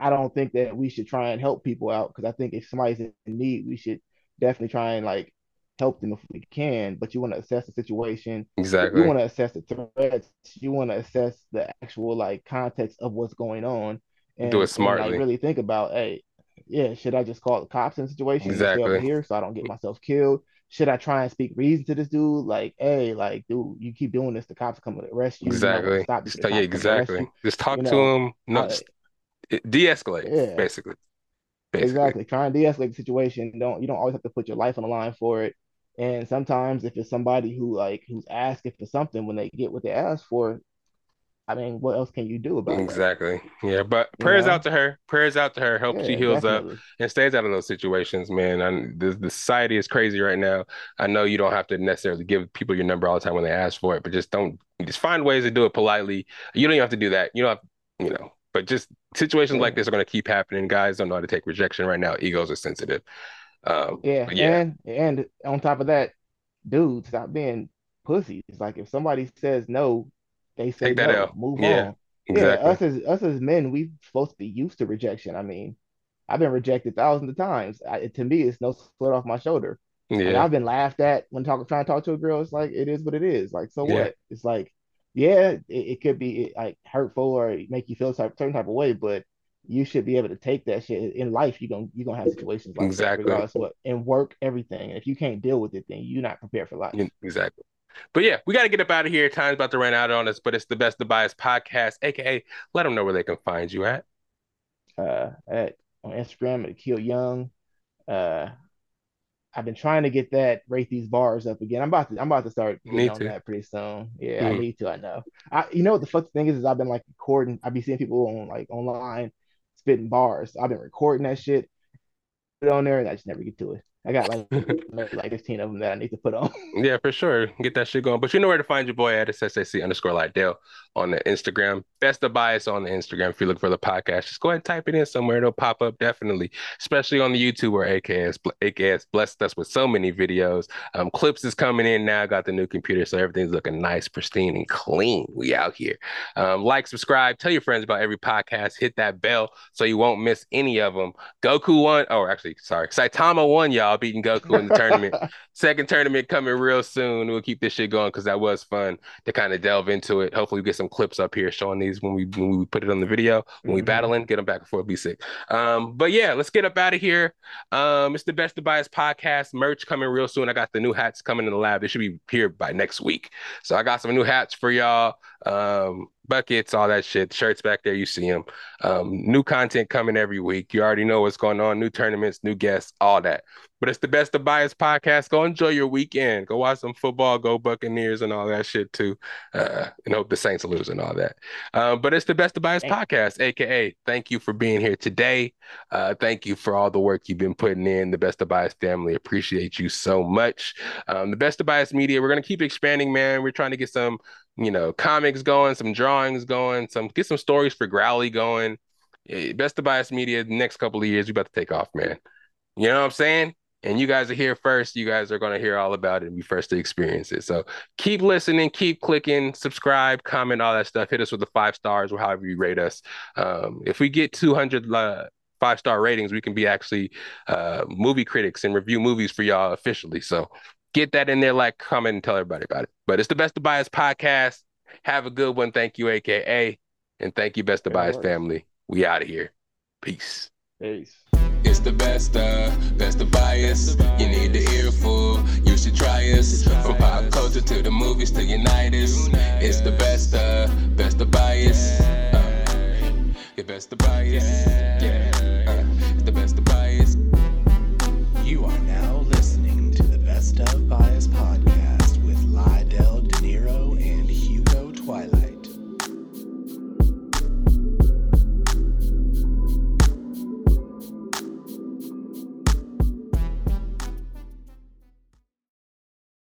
I don't think that we should try and help people out because I think if somebody's in need, we should definitely try and like help them if we can. But you want to assess the situation, Exactly. you want to assess the threats, you want to assess the actual like context of what's going on, And Do it and like really think about, hey, yeah, should I just call the cops in the situation Exactly. here so I don't get myself killed? Should I try and speak reason to this dude? Like, hey, like, dude, you keep doing this, the cops are coming to arrest you. You to Exactly. stop Just before the tell, yeah, cops come to arrest exactly. you. Just You talk to know, him. No, just de-escalate, yeah, basically. Basically. Exactly. Try and de-escalate the situation. Don't you don't always have to put your life on the line for it. And sometimes if it's somebody who like who's asking for something when they get what they ask for, I mean, what else can you do about it? Exactly. Yeah, but You prayers out to her. Prayers out to her. Hope she Yeah, heals up and stays out of those situations, man. And the, the society is crazy right now. I know you don't have to necessarily give people your number all the time when they ask for it, but just don't just find ways to do it politely. You don't even have to do that. You don't have, you know, but just situations like this are going to keep happening. Guys don't know how to take rejection right now. Egos are sensitive. Um, Yeah. yeah, And and on top of that, dude, stop being pussies. Like if somebody says no, they say take that no. L. Move Yeah, on. Yeah, exactly. us as us as men, we're supposed to be used to rejection. I mean, I've been rejected thousands of times. I, to me, it's no sweat off my shoulder. Yeah, I've been laughed at when talking, trying to talk to a girl. It's like it is what it is. Like so yeah, what? It's like yeah, it, it could be like hurtful or make you feel a certain type of way, but you should be able to take that shit in life. You gonna you gonna have situations like that, exactly. regardless what. In work, everything. And if you can't deal with it, then you're not prepared for life. Exactly. But yeah, we got to get up out of here. Time's about to run out on us, but it's the Best of Bias podcast, aka let them know where they can find you at. Uh, at on Instagram at Kill Young. Uh, I've been trying to get that rate these bars up again. I'm about to I'm about to start getting on to. that pretty soon. Yeah, I Mm. need to. I know. I you know what the fuck thing is is I've been like recording. I be seeing people on like online spitting bars. I've been recording that shit, put it on there, and I just never get to it. I got like *laughs* like 15 of them that I need to put on. *laughs* Yeah, for sure. Get that shit going. But you know where to find your boy at. It's SAC underscore Lydell on the Instagram. Best of bias on the Instagram. If you look for the podcast, just go ahead and type it in somewhere. It'll pop up definitely, especially on the YouTube where AKA, AKA blessed us with so many videos. Um, Clips is coming in now. Got the new computer, so everything's looking nice, pristine, and clean. We out here. Um, like, subscribe, tell your friends about every podcast. Hit that bell so you won't miss any of them. Goku won. Oh, actually, sorry. Saitama one, y'all, beating Goku in the tournament. *laughs* Second tournament coming real soon. We'll keep this shit going because that was fun to kind of delve into it. Hopefully, we get some clips up here showing these when we when we put it on the video. When we hmm battling, get them back before be sick. Um, but yeah, let's get up out of here. Um, it's the Best of Bias podcast merch coming real soon. I got the new hats coming in the lab. They should be here by next week. So I got some new hats for y'all. Um, buckets, all that shit. Shirts back there, you see them. Um, new content coming every week. You already know what's going on. New tournaments, new guests, all that. But it's the best of bias podcast. Go enjoy your weekend. Go watch some football. Go Buccaneers and all that shit too. Uh, and hope the Saints lose and all that. Uh, but it's the best of bias podcast, aka thank you for being here today. Uh, thank you for all the work you've been putting in. The best of bias family appreciate you so much. Um, the best of bias media. We're gonna keep expanding, man. We're trying to get some you know, comics going, some drawings going, some get some stories for Growly going. Best of Bias Media, next couple of years, we about to take off, man. You know what I'm saying? And you guys are here first. You guys are going to hear all about it and be first to experience it. So keep listening, keep clicking, subscribe, comment, all that stuff. Hit us with the five stars or however you rate us. Um, if we get 200 uh, five star ratings, we can be actually uh, movie critics and review movies for y'all officially. So get that in there, like, comment, and tell everybody about it. But it's the Best of Bias podcast. Have a good one. Thank you, AKA. And thank you, Best of Bias family. We out of here. Peace. Peace. It's the best of, best of bias. You need the earful, you should try us. From pop culture to the movies to Unitas. It's the best of, best of bias. Uh, your best of bias. Yeah,